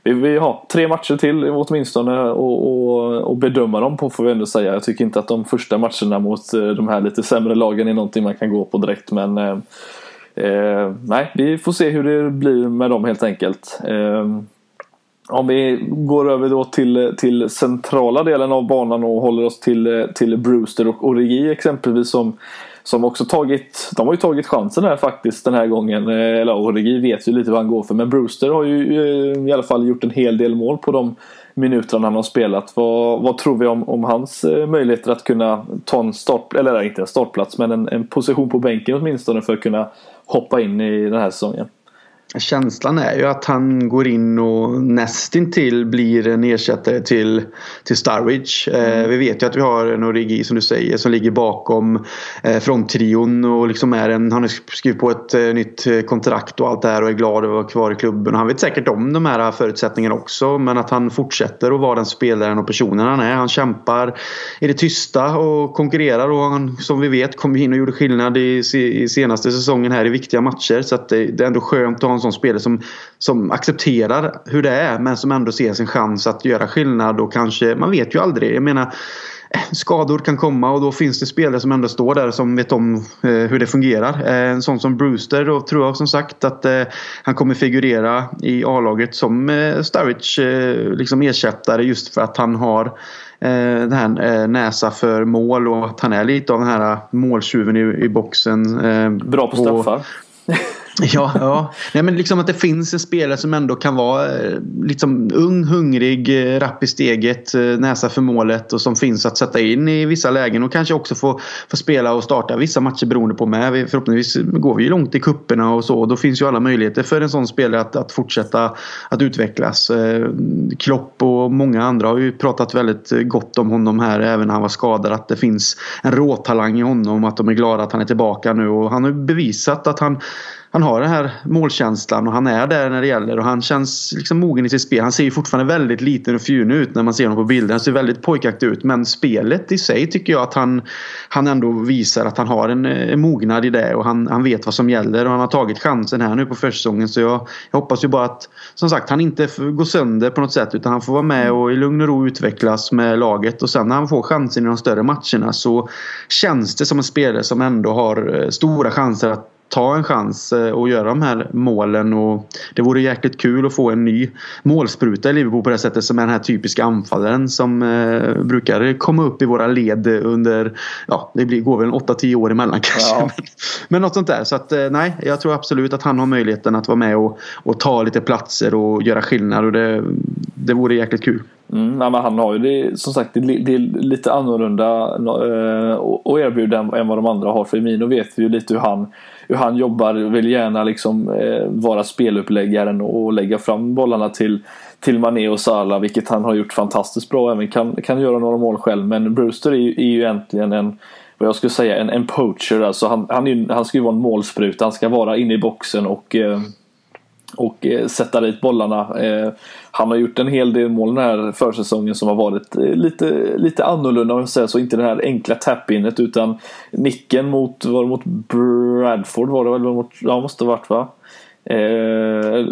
vi, vi har tre matcher till åtminstone och, och, och bedöma dem på får vi ändå säga. Jag tycker inte att de första matcherna mot eh, de här lite sämre lagen är någonting man kan gå på direkt men eh, eh, nej, vi får se hur det blir med dem helt enkelt. Eh, om vi går över då till, till centrala delen av banan och håller oss till, till Brewster och Origi exempelvis som som också tagit, de har ju tagit chansen här faktiskt den här gången. Eh, eller Origi vet ju lite vad han går för. Men Brewster har ju eh, i alla fall gjort en hel del mål på de minuterna han har spelat. Vad, vad tror vi om, om hans eh, möjligheter att kunna ta en start, eller inte en startplats, men en, en position på bänken åtminstone för att kunna hoppa in i den här säsongen? Känslan är ju att han går in och nästintill blir en ersättare till, till Starwich. Eh, mm. Eh, vi vet ju att vi har en Origi som du säger som ligger bakom eh, fronttrion och liksom är en, han har skrivit på ett eh, nytt eh, kontrakt och allt det här och är glad att vara kvar i klubben. Han vet säkert om de här förutsättningarna också men att han fortsätter att vara den spelaren och personen han är. Han kämpar i det tysta och konkurrerar och han som vi vet kom in och gjorde skillnad i, i senaste säsongen här i viktiga matcher så att det, det är ändå skönt att ha en sån spelare som, som accepterar hur det är men som ändå ser sin chans att göra skillnad och kanske, man vet ju aldrig. Jag menar eh, skador kan komma och då finns det spelare som ändå står där som vet om eh, hur det fungerar. Eh, en sån som Brewster då tror jag som sagt att eh, han kommer figurera i A-laget som eh, Sturridge eh, liksom ersättare just för att han har eh, den här näsa för mål och att han är lite av den här måltjuven i, i boxen. Bra på straffar. Ja, ja. Nej, men liksom att det finns en spelare som ändå kan vara eh, liksom ung, hungrig, eh, rapp i steget, eh, näsa för målet och som finns att sätta in i vissa lägen och kanske också få, få spela och starta vissa matcher beroende på med. Förhoppningsvis går vi ju långt i kupperna och så och då finns ju alla möjligheter för en sån spelare att, att fortsätta att utvecklas. Klopp och många andra har ju pratat väldigt gott om honom här även när han var skadad att det finns en råtalang i honom att de är glada att han är tillbaka nu och han har bevisat att han han har den här målkänslan och han är där när det gäller och han känns liksom mogen i sitt spel. Han ser ju fortfarande väldigt liten och fjun ut när man ser honom på bilden. Han ser väldigt pojkaktig ut men spelet i sig tycker jag att han, han ändå visar att han har en, en mognad i det och han, han vet vad som gäller och han har tagit chansen här nu på försäsongen så jag, jag hoppas ju bara att som sagt han inte går sönder på något sätt utan han får vara med och i lugn och ro utvecklas med laget och sen när han får chansen i de större matcherna så känns det som en spelare som ändå har eh, stora chanser att ta en chans eh, och göra de här målen. Och det vore jäkligt kul att få en ny målspruta i Liverpool på det sättet som är den här typiska anfallaren som eh, brukar komma upp i våra led under, ja det blir, går väl 8-10 år emellan kanske. Ja. Men, men något sånt där. Så att eh, nej, jag tror absolut att han har möjligheten att vara med och, och ta lite platser och göra skillnad och det, det vore jäkligt kul. Mm, nej, men han har ju det, som sagt det, det är lite annorlunda eh, erbjuda än vad de andra har. För Mino vet vi ju lite hur han hur han jobbar. Vill gärna liksom eh, vara speluppläggaren och lägga fram bollarna till, till Mané och Salah. Vilket han har gjort fantastiskt bra. Även kan, kan göra några mål själv. Men Brewster är ju, är ju egentligen en vad jag skulle säga en, en poacher. Alltså han, han, är, han ska ju vara en målspruta. Han ska vara inne i boxen och eh, och eh, sätta dit bollarna. Eh, han har gjort en hel del mål den här försäsongen som har varit eh, lite, lite annorlunda om jag säger så. Inte det här enkla tap-inet utan nicken mot, var mot Bradford var det väl? Mot, ja, måste ha varit va? Eh,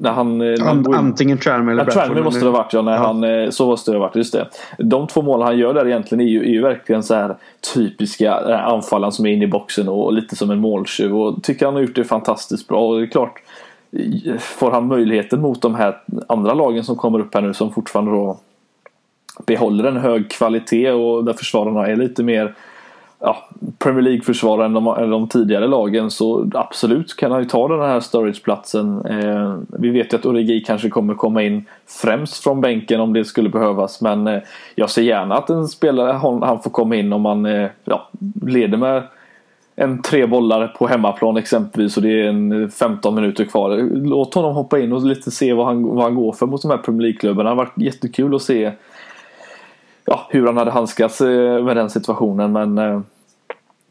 när han, Ant, antingen Tranmere eller Bradford. Tranmere måste det ha varit ja, när ja. han, så måste det ha varit, just det. De två mål han gör där egentligen är ju, är ju verkligen så här typiska anfallaren som är inne i boxen och lite som en måltjuv och tycker han har gjort det fantastiskt bra och det är klart får han möjligheten mot de här andra lagen som kommer upp här nu som fortfarande då behåller en hög kvalitet och där försvararna är lite mer ja, Premier League-försvarare än de, än de tidigare lagen så absolut kan han ju ta den här storageplatsen. Eh, vi vet ju att Origi kanske kommer komma in främst från bänken om det skulle behövas men eh, jag ser gärna att en spelare han, får komma in om man eh, ja, leder med en tre bollar på hemmaplan exempelvis och det är en 15 minuter kvar. Låt honom hoppa in och lite se vad han, vad han går för mot de här Premier League-klubbarna. Det har varit jättekul att se ja, hur han hade handskats eh, med den situationen men eh,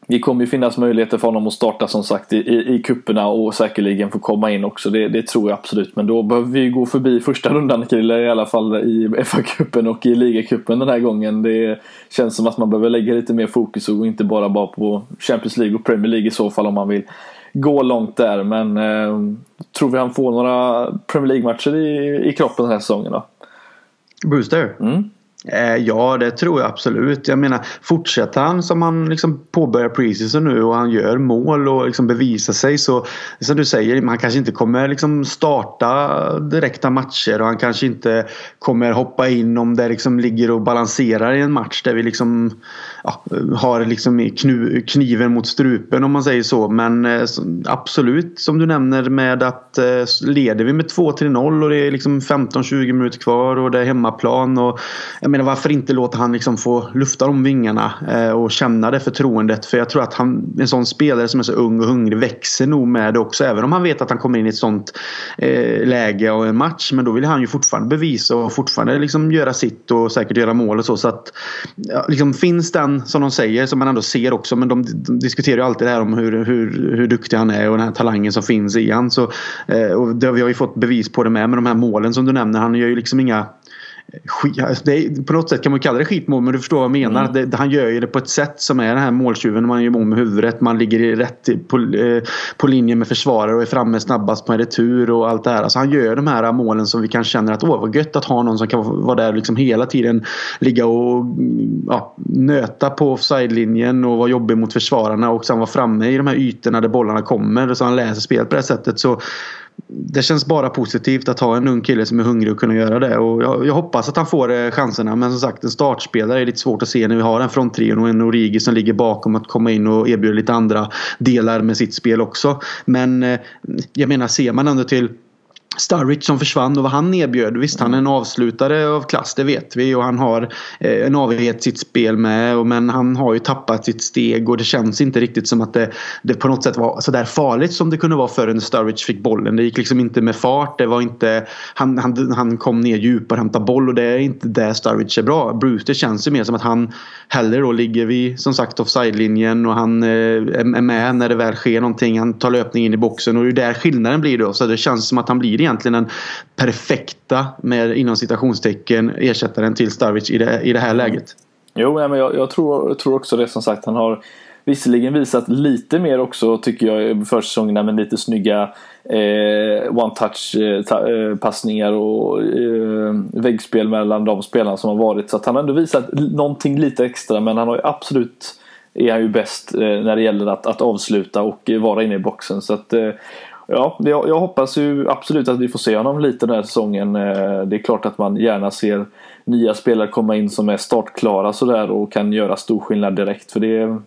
det kommer ju finnas möjligheter för honom att starta som sagt i, i, i kupperna och säkerligen få komma in också. Det, det, tror jag absolut. Men då behöver vi gå förbi första rundan Krille i alla fall i FA-cupen och i ligacupen den här gången. Det känns som att man behöver lägga lite mer fokus och inte bara bara på Champions League och Premier League i så fall om man vill gå långt där. Men eh, tror vi han får några Premier League-matcher i, i kroppen den här säsongen då? Brewster? Mm. Eh, ja, det tror jag absolut. Jag menar, fortsätter han som han liksom påbörjar preseason nu och han gör mål och liksom bevisar sig så som du säger, man kanske inte kommer liksom starta direkta matcher och han kanske inte kommer hoppa in om det liksom ligger och balanserar i en match där vi liksom ja, har liksom kniven mot strupen om man säger så. Men eh, absolut som du nämner med att eh, leder vi med 2-3-0 och det är liksom 15-20 minuter kvar och det är hemmaplan och jag menar varför inte låta han liksom få lufta de vingarna eh, och känna det förtroendet. För jag tror att han, en sån spelare som är så ung och hungrig växer nog med det också. Även om han vet att han kommer in i ett sånt eh, läge och en match. Men då vill han ju fortfarande bevisa och fortfarande liksom göra sitt och säkert göra mål och så. Så att ja, liksom finns den som de säger som man ändå ser också. Men de, de diskuterar ju alltid det här om hur, hur, hur duktig han är och den här talangen som finns i han. Så, eh, och det, vi har ju fått bevis på det med med de här målen som du nämner. Han gör ju liksom inga Alltså, är, på något sätt kan man kalla det skitmål men du förstår vad jag menar. Mm. Det, han gör ju det på ett sätt som är den här måltjuven. Man gör mål med huvudet. Man ligger rätt på, eh, på linje med försvarare och är framme snabbast på en retur och allt det här. Alltså han gör de här målen som vi kan känna att åh vad gött att ha någon som kan vara där liksom hela tiden. Ligga och ja, nöta på offside-linjen och vara jobbig mot försvararna och sen vara framme i de här ytorna där bollarna kommer. Så han läser spelet på det sättet. Så det känns bara positivt att ha en ung kille som är hungrig och kunna göra det. Och jag, jag hoppas att han får eh, chanserna. Men som sagt en startspelare är lite svårt att se när vi har en fronttrion och en Origi som ligger bakom att komma in och erbjuda lite andra delar med sitt spel också. Men eh, jag menar ser man ändå till Sturridge som försvann och vad han erbjöd. Visst han är en avslutare av klass det vet vi och han har eh, en avighet sitt spel med. Men han har ju tappat sitt steg och det känns inte riktigt som att det, det på något sätt var sådär farligt som det kunde vara förrän när Sturridge fick bollen. Det gick liksom inte med fart. Det var inte, han, han, han kom ner djupare och hämtade boll och det är inte där Sturridge är bra. Brewster känns ju mer som att han hellre då ligger vid som sagt offside-linjen och han eh, är med när det väl sker någonting. Han tar löpning in i boxen och det är där skillnaden blir då. Så det känns som att han blir egentligen den perfekta med inom citationstecken ersättaren till Starwich i det, i det här läget. Jo, men jag, jag, tror, jag tror också det som sagt. Han har visserligen visat lite mer också tycker jag i försäsongerna med lite snygga eh, one-touch eh, eh, passningar och eh, väggspel mellan de spelarna som har varit. Så att han har ändå visat någonting lite extra men han har ju absolut är han ju bäst eh, när det gäller att, att avsluta och vara inne i boxen. Så att, eh, Ja, jag, jag, hoppas ju absolut att vi får se honom lite den här säsongen. Eh, det är klart att man gärna ser nya spelare komma in som är startklara sådär och kan göra stor skillnad direkt. För det,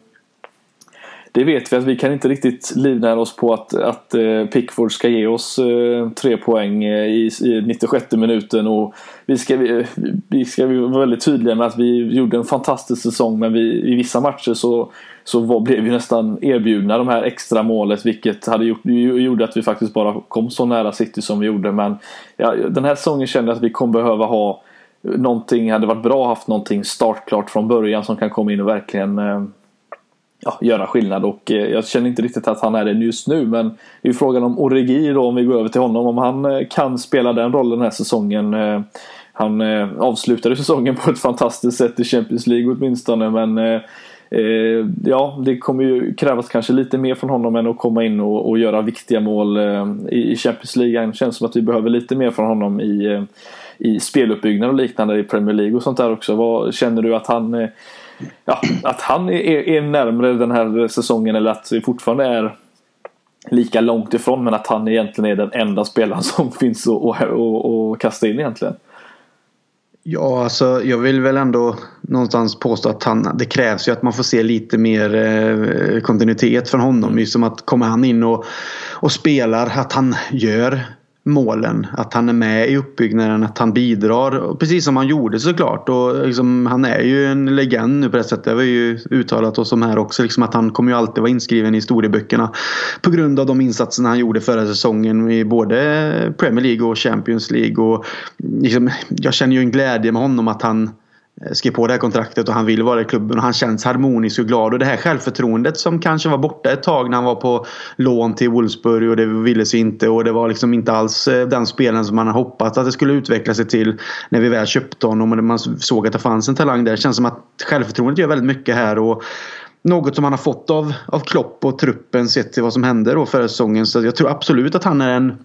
det vet vi att vi kan inte riktigt livnära oss på att, att eh, Pickford ska ge oss eh, tre poäng eh, i, i 96 minuten. Och vi ska, vi, vi ska vara väldigt tydliga med att vi gjorde en fantastisk säsong men vi, i vissa matcher så så var, blev vi nästan erbjudna de här extra målet vilket hade gjort, gjorde att vi faktiskt bara kom så nära City som vi gjorde. Men ja, den här säsongen kände jag att vi kommer behöva ha någonting, hade varit bra att haft någonting startklart från början som kan komma in och verkligen eh, ja, göra skillnad och eh, jag känner inte riktigt att han är det just nu men det är frågan om Origi då om vi går över till honom om han eh, kan spela den rollen den här säsongen. Eh, han avslutade säsongen på ett fantastiskt sätt i Champions League åtminstone men ja, det kommer ju krävas kanske lite mer från honom än att komma in och, och göra viktiga mål i, Champions League. Det känns som att vi behöver lite mer från honom i, i speluppbyggnad och liknande i Premier League och sånt där också. Vad Känner du att han, ja, att han är, är närmre den här säsongen eller att det fortfarande är lika långt ifrån men att han egentligen är den enda spelaren som finns att kasta in egentligen? Ja, alltså jag vill väl ändå någonstans påstå att han, det krävs ju att man får se lite mer eh, kontinuitet från honom. Just som att kommer han in och, och spelar, att han gör målen. Att han är med i uppbyggnaden, att han bidrar. Precis som han gjorde såklart. Och liksom, han är ju en legend nu på det sättet. Det har vi ju uttalat oss om här också. Liksom att han kommer ju alltid vara inskriven i historieböckerna. På grund av de insatserna han gjorde förra säsongen i både Premier League och Champions League. Och liksom, jag känner ju en glädje med honom att han Eh, skrev på det här kontraktet och han vill vara i klubben och han känns harmonisk och glad. Och det här självförtroendet som kanske var borta ett tag när han var på lån till Wolfsburg och det ville sig inte och det var liksom inte alls eh, den spelaren som man hade hoppats att det skulle utveckla sig till när vi väl köpte honom och man såg att det fanns en talang där. Det känns som att självförtroendet gör väldigt mycket här och något som han har fått av, av Klopp och truppen sett till vad som hände då förra säsongen. Så jag tror absolut att han är en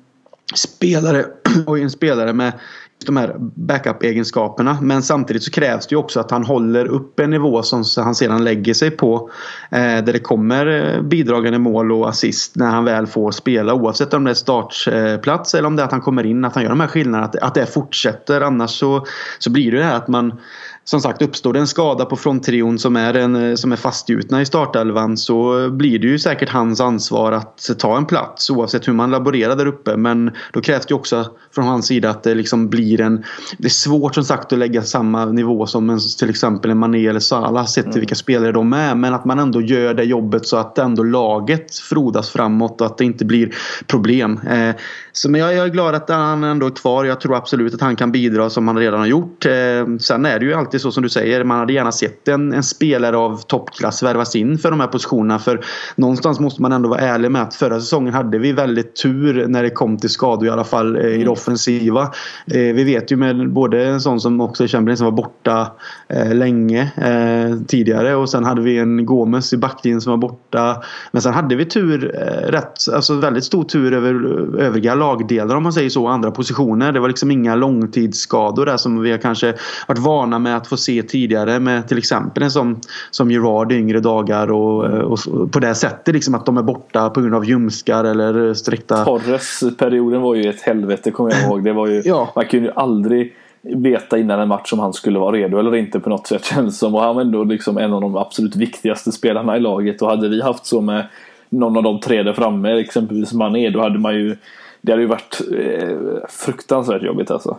spelare och en spelare med de här backup-egenskaperna. Men samtidigt så krävs det ju också att han håller upp en nivå som han sedan lägger sig på. Eh, där det kommer eh, bidragande mål och assist när han väl får spela. Oavsett om det är startplats eh, eller om det är att han kommer in. Att han gör de här skillnaderna. Att, att det fortsätter. Annars så, så blir det det här att man som sagt uppstår det en skada på fronttrion som är, en, eh, som är fastgjutna i startelvan så blir det ju säkert hans ansvar att ta en plats oavsett hur man laborerar där uppe. Men då krävs det också från hans sida att det liksom blir en... Det är svårt som sagt att lägga samma nivå som en, till exempel en Mané eller Salah sett till mm. vilka spelare de är. Men att man ändå gör det jobbet så att ändå laget frodas framåt och att det inte blir problem. Eh, så men jag, jag, är glad att han ändå är kvar. Jag tror absolut att han kan bidra som han redan har gjort. Eh, sen är det ju alltid så som du säger. Man hade gärna sett en, en spelare av toppklass värvas in för de här positionerna. För någonstans måste man ändå vara ärlig med att förra säsongen hade vi väldigt tur när det kom till skador i alla fall eh, i det mm. offensiva. Eh, vi vet ju med både en sån som också Chamberlain som var borta eh, länge eh, tidigare och sen hade vi en Gomes i backlinjen som var borta. Men sen hade vi tur, eh, rätt, alltså väldigt stor tur över övriga lagdelar om man säger så, andra positioner. Det var liksom inga långtidsskador där som vi har kanske varit vana med att få se tidigare med till exempel en som, som Gerard i yngre dagar och, och, på det sättet liksom att de är borta på grund av ljumskar eller sträckta... Torres-perioden var ju ett helvete kommer jag ihåg. Det var ju, ja. Man kunde ju aldrig veta innan en match om han skulle vara redo eller inte på något sätt känns som. Och han var ändå liksom en av de absolut viktigaste spelarna i laget och hade vi haft så med någon av de tre där framme, exempelvis Mané, då hade man ju det hade ju varit eh, fruktansvärt jobbigt alltså.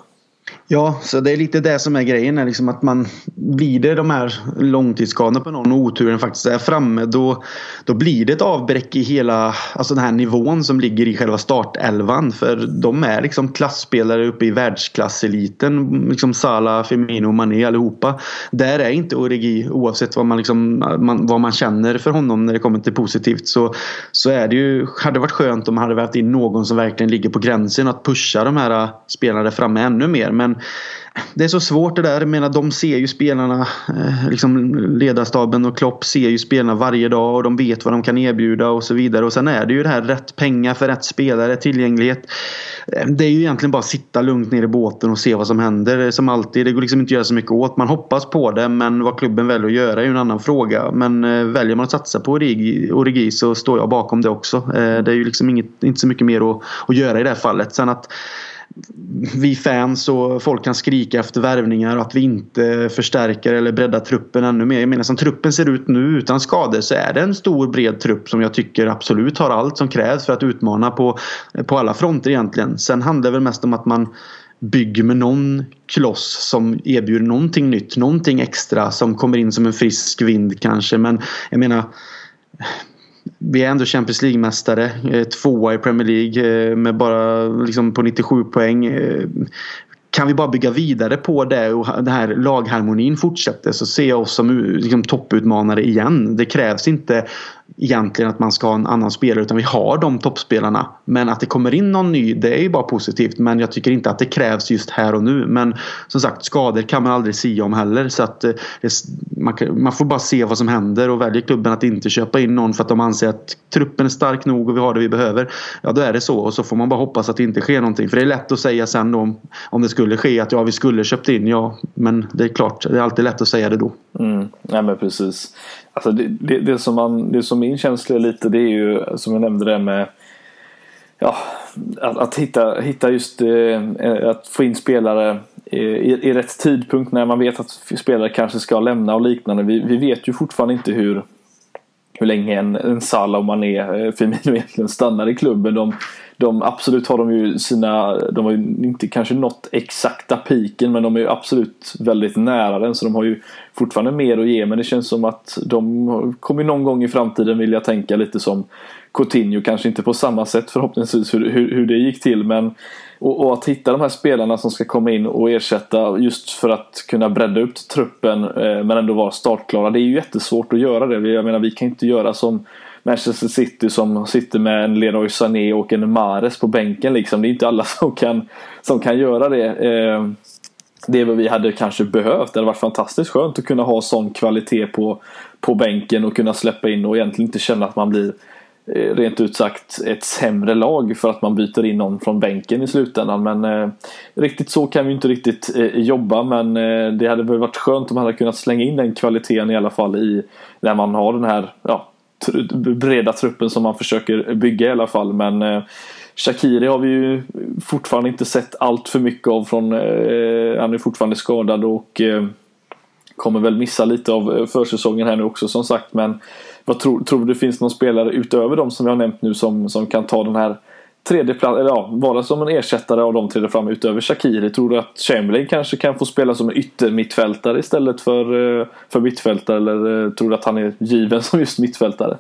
Ja, så det är lite det som är grejen. Liksom att man blir det de här långtidsskadorna på någon och oturen faktiskt är framme. Då, då blir det ett avbräck i hela alltså den här nivån som ligger i själva startelvan. För de är liksom klassspelare uppe i världsklasseliten. Liksom Sala, Firmino, Mané allihopa. Där är inte Origi oavsett vad man, liksom, man, vad man känner för honom när det kommer till positivt. Så, så är det ju, hade varit skönt om man hade vävt in någon som verkligen ligger på gränsen att pusha de här spelarna där framme ännu mer. Men det är så svårt det där. Jag menar, de ser ju spelarna, eh, liksom ledarstaben och Klopp ser ju spelarna varje dag och de vet vad de kan erbjuda och så vidare. Och sen är det ju det här rätt pengar för rätt spelare, tillgänglighet. Eh, det är ju egentligen bara att sitta lugnt ner i båten och se vad som händer. Eh, som alltid, det går liksom inte att göra så mycket åt. Man hoppas på det men vad klubben väljer att göra är ju en annan fråga. Men väljer man att satsa på Origi, Origi så står jag bakom det också. Det är ju liksom inget, inte så mycket mer att, att göra i det här fallet. Sen att vi fans och folk kan skrika efter värvningar och att vi inte förstärker eller breddar truppen ännu mer. Jag menar som truppen ser ut nu utan skador så är det en stor bred trupp som jag tycker absolut har allt som krävs för att utmana på, på alla fronter egentligen. Sen handlar det väl mest om att man bygger med någon kloss som erbjuder någonting nytt, någonting extra som kommer in som en frisk vind kanske. Men jag menar vi är ändå Champions League-mästare. Eh, tvåa i Premier League eh, med bara liksom på 97 poäng. Eh, kan vi bara bygga vidare på det och den här lagharmonin fortsätter så ser jag oss som liksom, topputmanare igen. Det krävs inte egentligen att man ska ha en annan spelare utan vi har de toppspelarna. Men att det kommer in någon ny det är ju bara positivt men jag tycker inte att det krävs just här och nu. Men som sagt skador kan man aldrig sia om heller så att eh, det, man, man, får bara se vad som händer och väljer klubben att inte köpa in någon för att de anser att truppen är stark nog och vi har det vi behöver. Ja då är det så och så får man bara hoppas att det inte sker någonting. För det är lätt att säga sen då om, om det skulle ske att ja vi skulle köpt in ja men det är klart det är alltid lätt att säga det då. Mm, ja men precis. Alltså det, det, det, som man, det som min känsla är lite det är ju som jag nämnde det med ja, att, att hitta, hitta just eh, att få in spelare i, i, rätt tidpunkt när man vet att spelare kanske ska lämna och liknande. Vi, vi vet ju fortfarande inte hur, hur länge en, en Salah och Mané, eh, Firmino egentligen stannar i klubben. De, de, absolut har de ju sina, de har ju inte kanske nått exakta piken men de är ju absolut väldigt nära den så de har ju fortfarande mer att ge men det känns som att de kommer någon gång i framtiden vilja tänka lite som Coutinho, kanske inte på samma sätt förhoppningsvis hur, hur, hur det gick till men och, och, att hitta de här spelarna som ska komma in och ersätta just för att kunna bredda upp truppen eh, men ändå vara startklara. Det är ju jättesvårt att göra det. Jag menar vi kan inte göra som Manchester City som sitter med en Leroy Sané och en Mares på bänken liksom. Det är inte alla som kan, som kan göra det. Eh, det är vad vi hade kanske behövt. Det hade varit fantastiskt skönt att kunna ha sån kvalitet på, på bänken och kunna släppa in och egentligen inte känna att man blir Eh, rent ut sagt ett sämre lag för att man byter in någon från bänken i slutändan. Men eh, riktigt så kan vi inte riktigt eh, jobba men eh, det hade väl varit skönt om man hade kunnat slänga in den kvaliteten i alla fall i när man har den här ja, breda truppen som man försöker bygga i alla fall. Men eh, Shakiri har vi ju fortfarande inte sett allt för mycket av från eh, han är fortfarande skadad och eh, kommer väl missa lite av eh, försäsongen här nu också som sagt men vad tror, tror du det finns någon spelare utöver de som jag har nämnt nu som, som kan ta den här tredje plats, eller ja, vara som en ersättare av de tre fram utöver Shakiri? Tror du att Chamberlain kanske kan få spela som en yttermittfältare istället för, eh, för mittfältare eller eh, tror du att han är given som just mittfältare?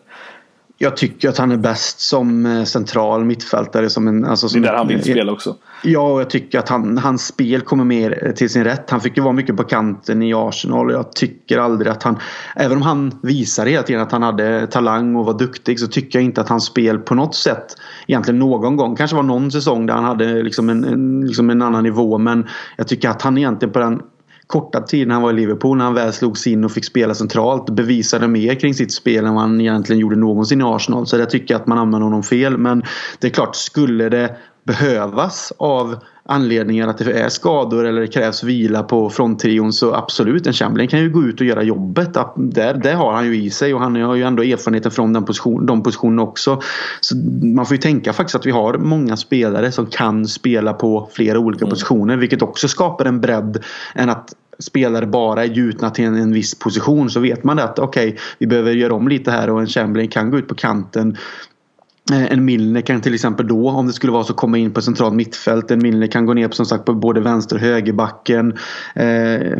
Jag tycker att han är bäst som eh, central mittfältare. Som en, alltså som det är där han vill spela också. Ja, och jag tycker att han, hans spel kommer mer till sin rätt. Han fick ju vara mycket på kanten i Arsenal och jag tycker aldrig att han... Även om han visar hela tiden att han hade talang och var duktig så tycker jag inte att hans spel på något sätt egentligen någon gång, kanske var någon säsong där han hade liksom en, en, liksom en annan nivå men jag tycker att han egentligen på den korta tid när han var i Liverpool när han väl slogs in och fick spela centralt bevisade mer kring sitt spel än vad han egentligen gjorde någonsin i Arsenal. Så jag tycker att man använder honom fel. Men det är klart, skulle det behövas av anledningar att det är skador eller det krävs vila på fronttrion så absolut, en Chamberlain kan ju gå ut och göra jobbet. Där, det har han ju i sig och han har ju ändå erfarenheten från den position, de positionerna också. Så man får ju tänka faktiskt att vi har många spelare som kan spela på flera olika mm. positioner vilket också skapar en bredd än att spelare bara är gjutna till en, en viss position så vet man att okej, okay, vi behöver göra om lite här och en Chamberlain kan gå ut på kanten en Milner kan till exempel då, om det skulle vara så, komma in på centralt mittfält. En Milner kan gå ner på, som sagt, på både vänster och högerbacken. Eh,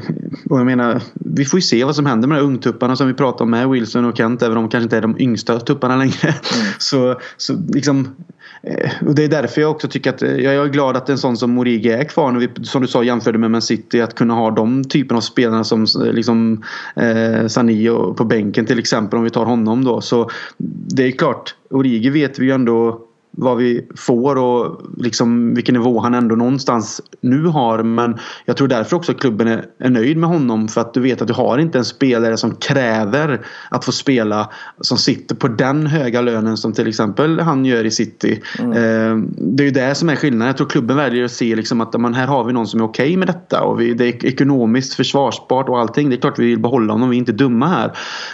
och jag menar, vi får ju se vad som händer med de här ungtupparna som vi pratar om med Wilson och Kent. Även om de kanske inte är de yngsta tupparna längre. Mm. så, så liksom, eh, Eh, och det är därför jag också tycker att eh, jag är glad att en sån som Origi är kvar. När vi, som du sa jämförde med Man City. Att kunna ha de typen av spelarna som eh, liksom, eh, Sani på bänken till exempel. Om vi tar honom då. Så det är klart Origi vet vi ju ändå vad vi får och liksom vilken nivå han ändå någonstans nu har. Men jag tror därför också att klubben är, är, nöjd med honom. För att du vet att du har inte en spelare som kräver att få spela. Som sitter på den höga lönen som till exempel han gör i City. Mm. Eh, det är ju det som är skillnaden. Jag tror klubben väljer att se liksom att man, här har vi någon som är okej okay med detta. Och vi, det är ekonomiskt försvarsbart och allting. Det är klart vi vill behålla honom. Vi är inte dumma här.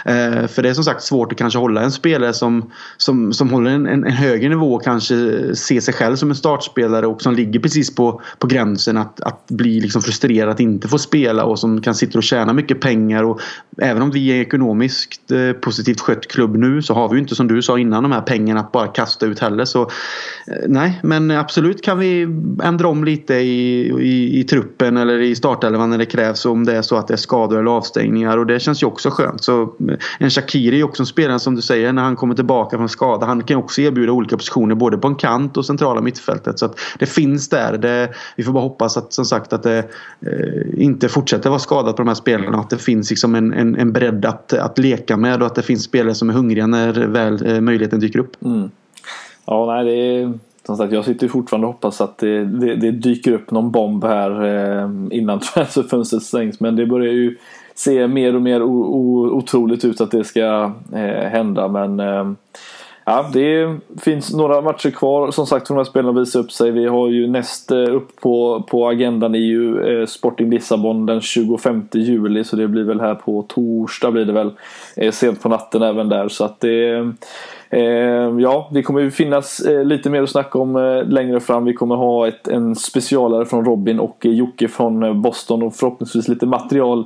Eh, för det är som sagt svårt att kanske hålla en spelare som, som, som håller en, en, en högre nivå kanske ser sig själv som en startspelare och som ligger precis på, på gränsen att, att bli liksom frustrerad att inte få spela och som kan sitta och tjäna mycket pengar. Och även om vi är ekonomiskt eh, positivt skött klubb nu så har vi ju inte som du sa innan de här pengarna att bara kasta ut heller. Så eh, nej, men absolut kan vi ändra om lite i, i, i truppen eller i startelvan när det krävs om det är så att det är skador eller avstängningar och det känns ju också skönt. Så eh, en Shakiri är också en spelare som du säger när han kommer tillbaka från skada. Han kan också erbjuda olika positioner både på en kant och centrala mittfältet. Så att det finns där. Det, vi får bara hoppas att som sagt att det eh, inte fortsätter vara skadat på de här spelarna. Att det finns liksom en, en, en bredd att, att leka med och att det finns spelare som är hungriga när väl eh, möjligheten dyker upp. Mm. Ja, nej, det är som sagt, jag sitter fortfarande och hoppas att det, det, det dyker upp någon bomb här eh, innan transferfönstret stängs. Men det börjar ju se mer och mer o, o, otroligt ut att det ska eh, hända. Men eh, Ja, det finns några matcher kvar som sagt för de här spelarna att visa upp sig. Vi har ju näst eh, upp på, på agendan är ju eh, Sporting Lissabon den 25 juli så det blir väl här på torsdag blir det väl eh, sent på natten även där så att det Ja, det kommer ju finnas lite mer att snacka om längre fram. Vi kommer ha ett, en specialare från Robin och Jocke från Boston och förhoppningsvis lite material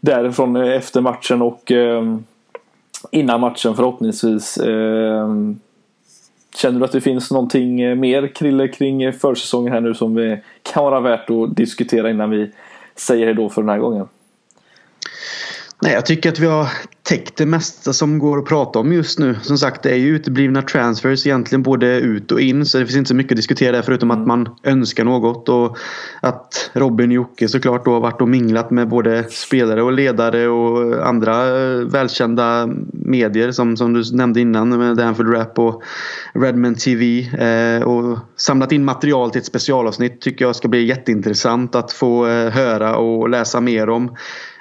därifrån efter matchen och innan matchen förhoppningsvis. Eh, känner du att det finns någonting mer Krille kring försäsongen här nu som kan vara värt att diskutera innan vi säger hejdå för den här gången? Nej, jag tycker att vi har täckt det mesta som går att prata om just nu. Som sagt, det är ju uteblivna transfers egentligen både ut och in. Så det finns inte så mycket att diskutera där förutom att man önskar något. Och att Robin och Jocke såklart då har varit och minglat med både spelare och ledare och andra välkända medier som, som du nämnde innan med Danford Rap och Redman TV. Eh, och samlat in material till ett specialavsnitt tycker jag ska bli jätteintressant att få eh, höra och läsa mer om.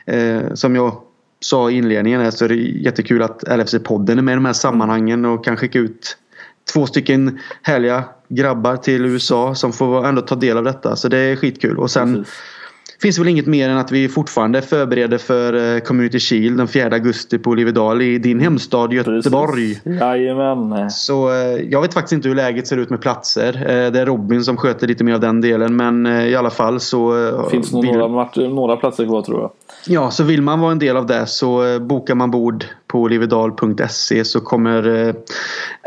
Eh, som jag sa i inledningen så är det jättekul att LFC-podden är med i de här sammanhangen och kan skicka ut två stycken härliga grabbar till USA som får ändå ta del av detta. Så det är skitkul. Och sen Precis finns väl inget mer än att vi fortfarande förbereder för eh, Community Shield den 4 augusti på Olivedal i din hemstad Göteborg. Precis. Jajamän. Så eh, jag vet faktiskt inte hur läget ser ut med platser. Eh, det är Robin som sköter lite mer av den delen men i alla fall så... Finns nog vill... några, några platser kvar tror jag. Ja, så vill man vara en del av det så bokar man bord på olivedal.se så kommer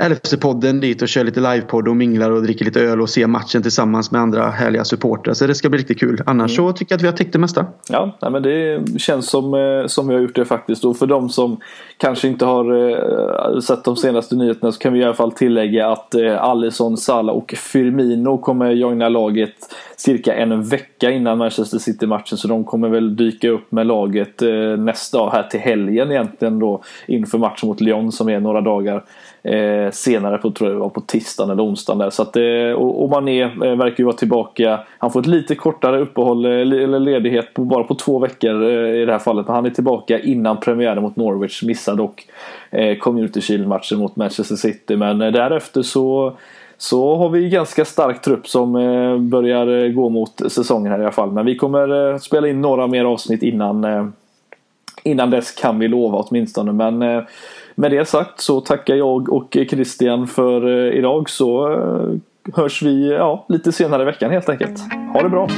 LFC-podden dit och kör lite livepodd och minglar och dricker lite öl och ser matchen tillsammans med andra härliga supportrar. Så det ska bli riktigt kul. Annars mm. så tycker jag att vi har täckt det mesta. Ja, men det känns som, eh, som vi har gjort det faktiskt. Och för de som kanske inte har eh, sett de senaste nyheterna så kan vi i alla fall tillägga att eh, Alisson, Salah och Firmino kommer joina laget cirka en vecka innan Manchester City-matchen. Så de kommer väl dyka upp med laget eh, nästa dag här till helgen egentligen då inför matchen mot Lyon som är några dagar eh, senare på, tror jag var på tisdagen eller onsdagen där. Så att, eh, och, och Mané eh, verkar ju vara tillbaka. Han får ett lite kortare uppehåll eh, eller ledighet på, bara på två veckor eh, i det här fallet. Men han är tillbaka innan premiären mot Norwich. Missar dock eh, Community Shield-matchen mot Manchester City. Men eh, därefter så så har vi ganska stark trupp som eh, börjar eh, gå mot säsongen här i alla fall. Men vi kommer eh, spela in några mer avsnitt innan Innan dess kan vi lova åtminstone. Men med det sagt så tackar jag och Christian för idag så hörs vi ja, lite senare i veckan helt enkelt. Ha det bra!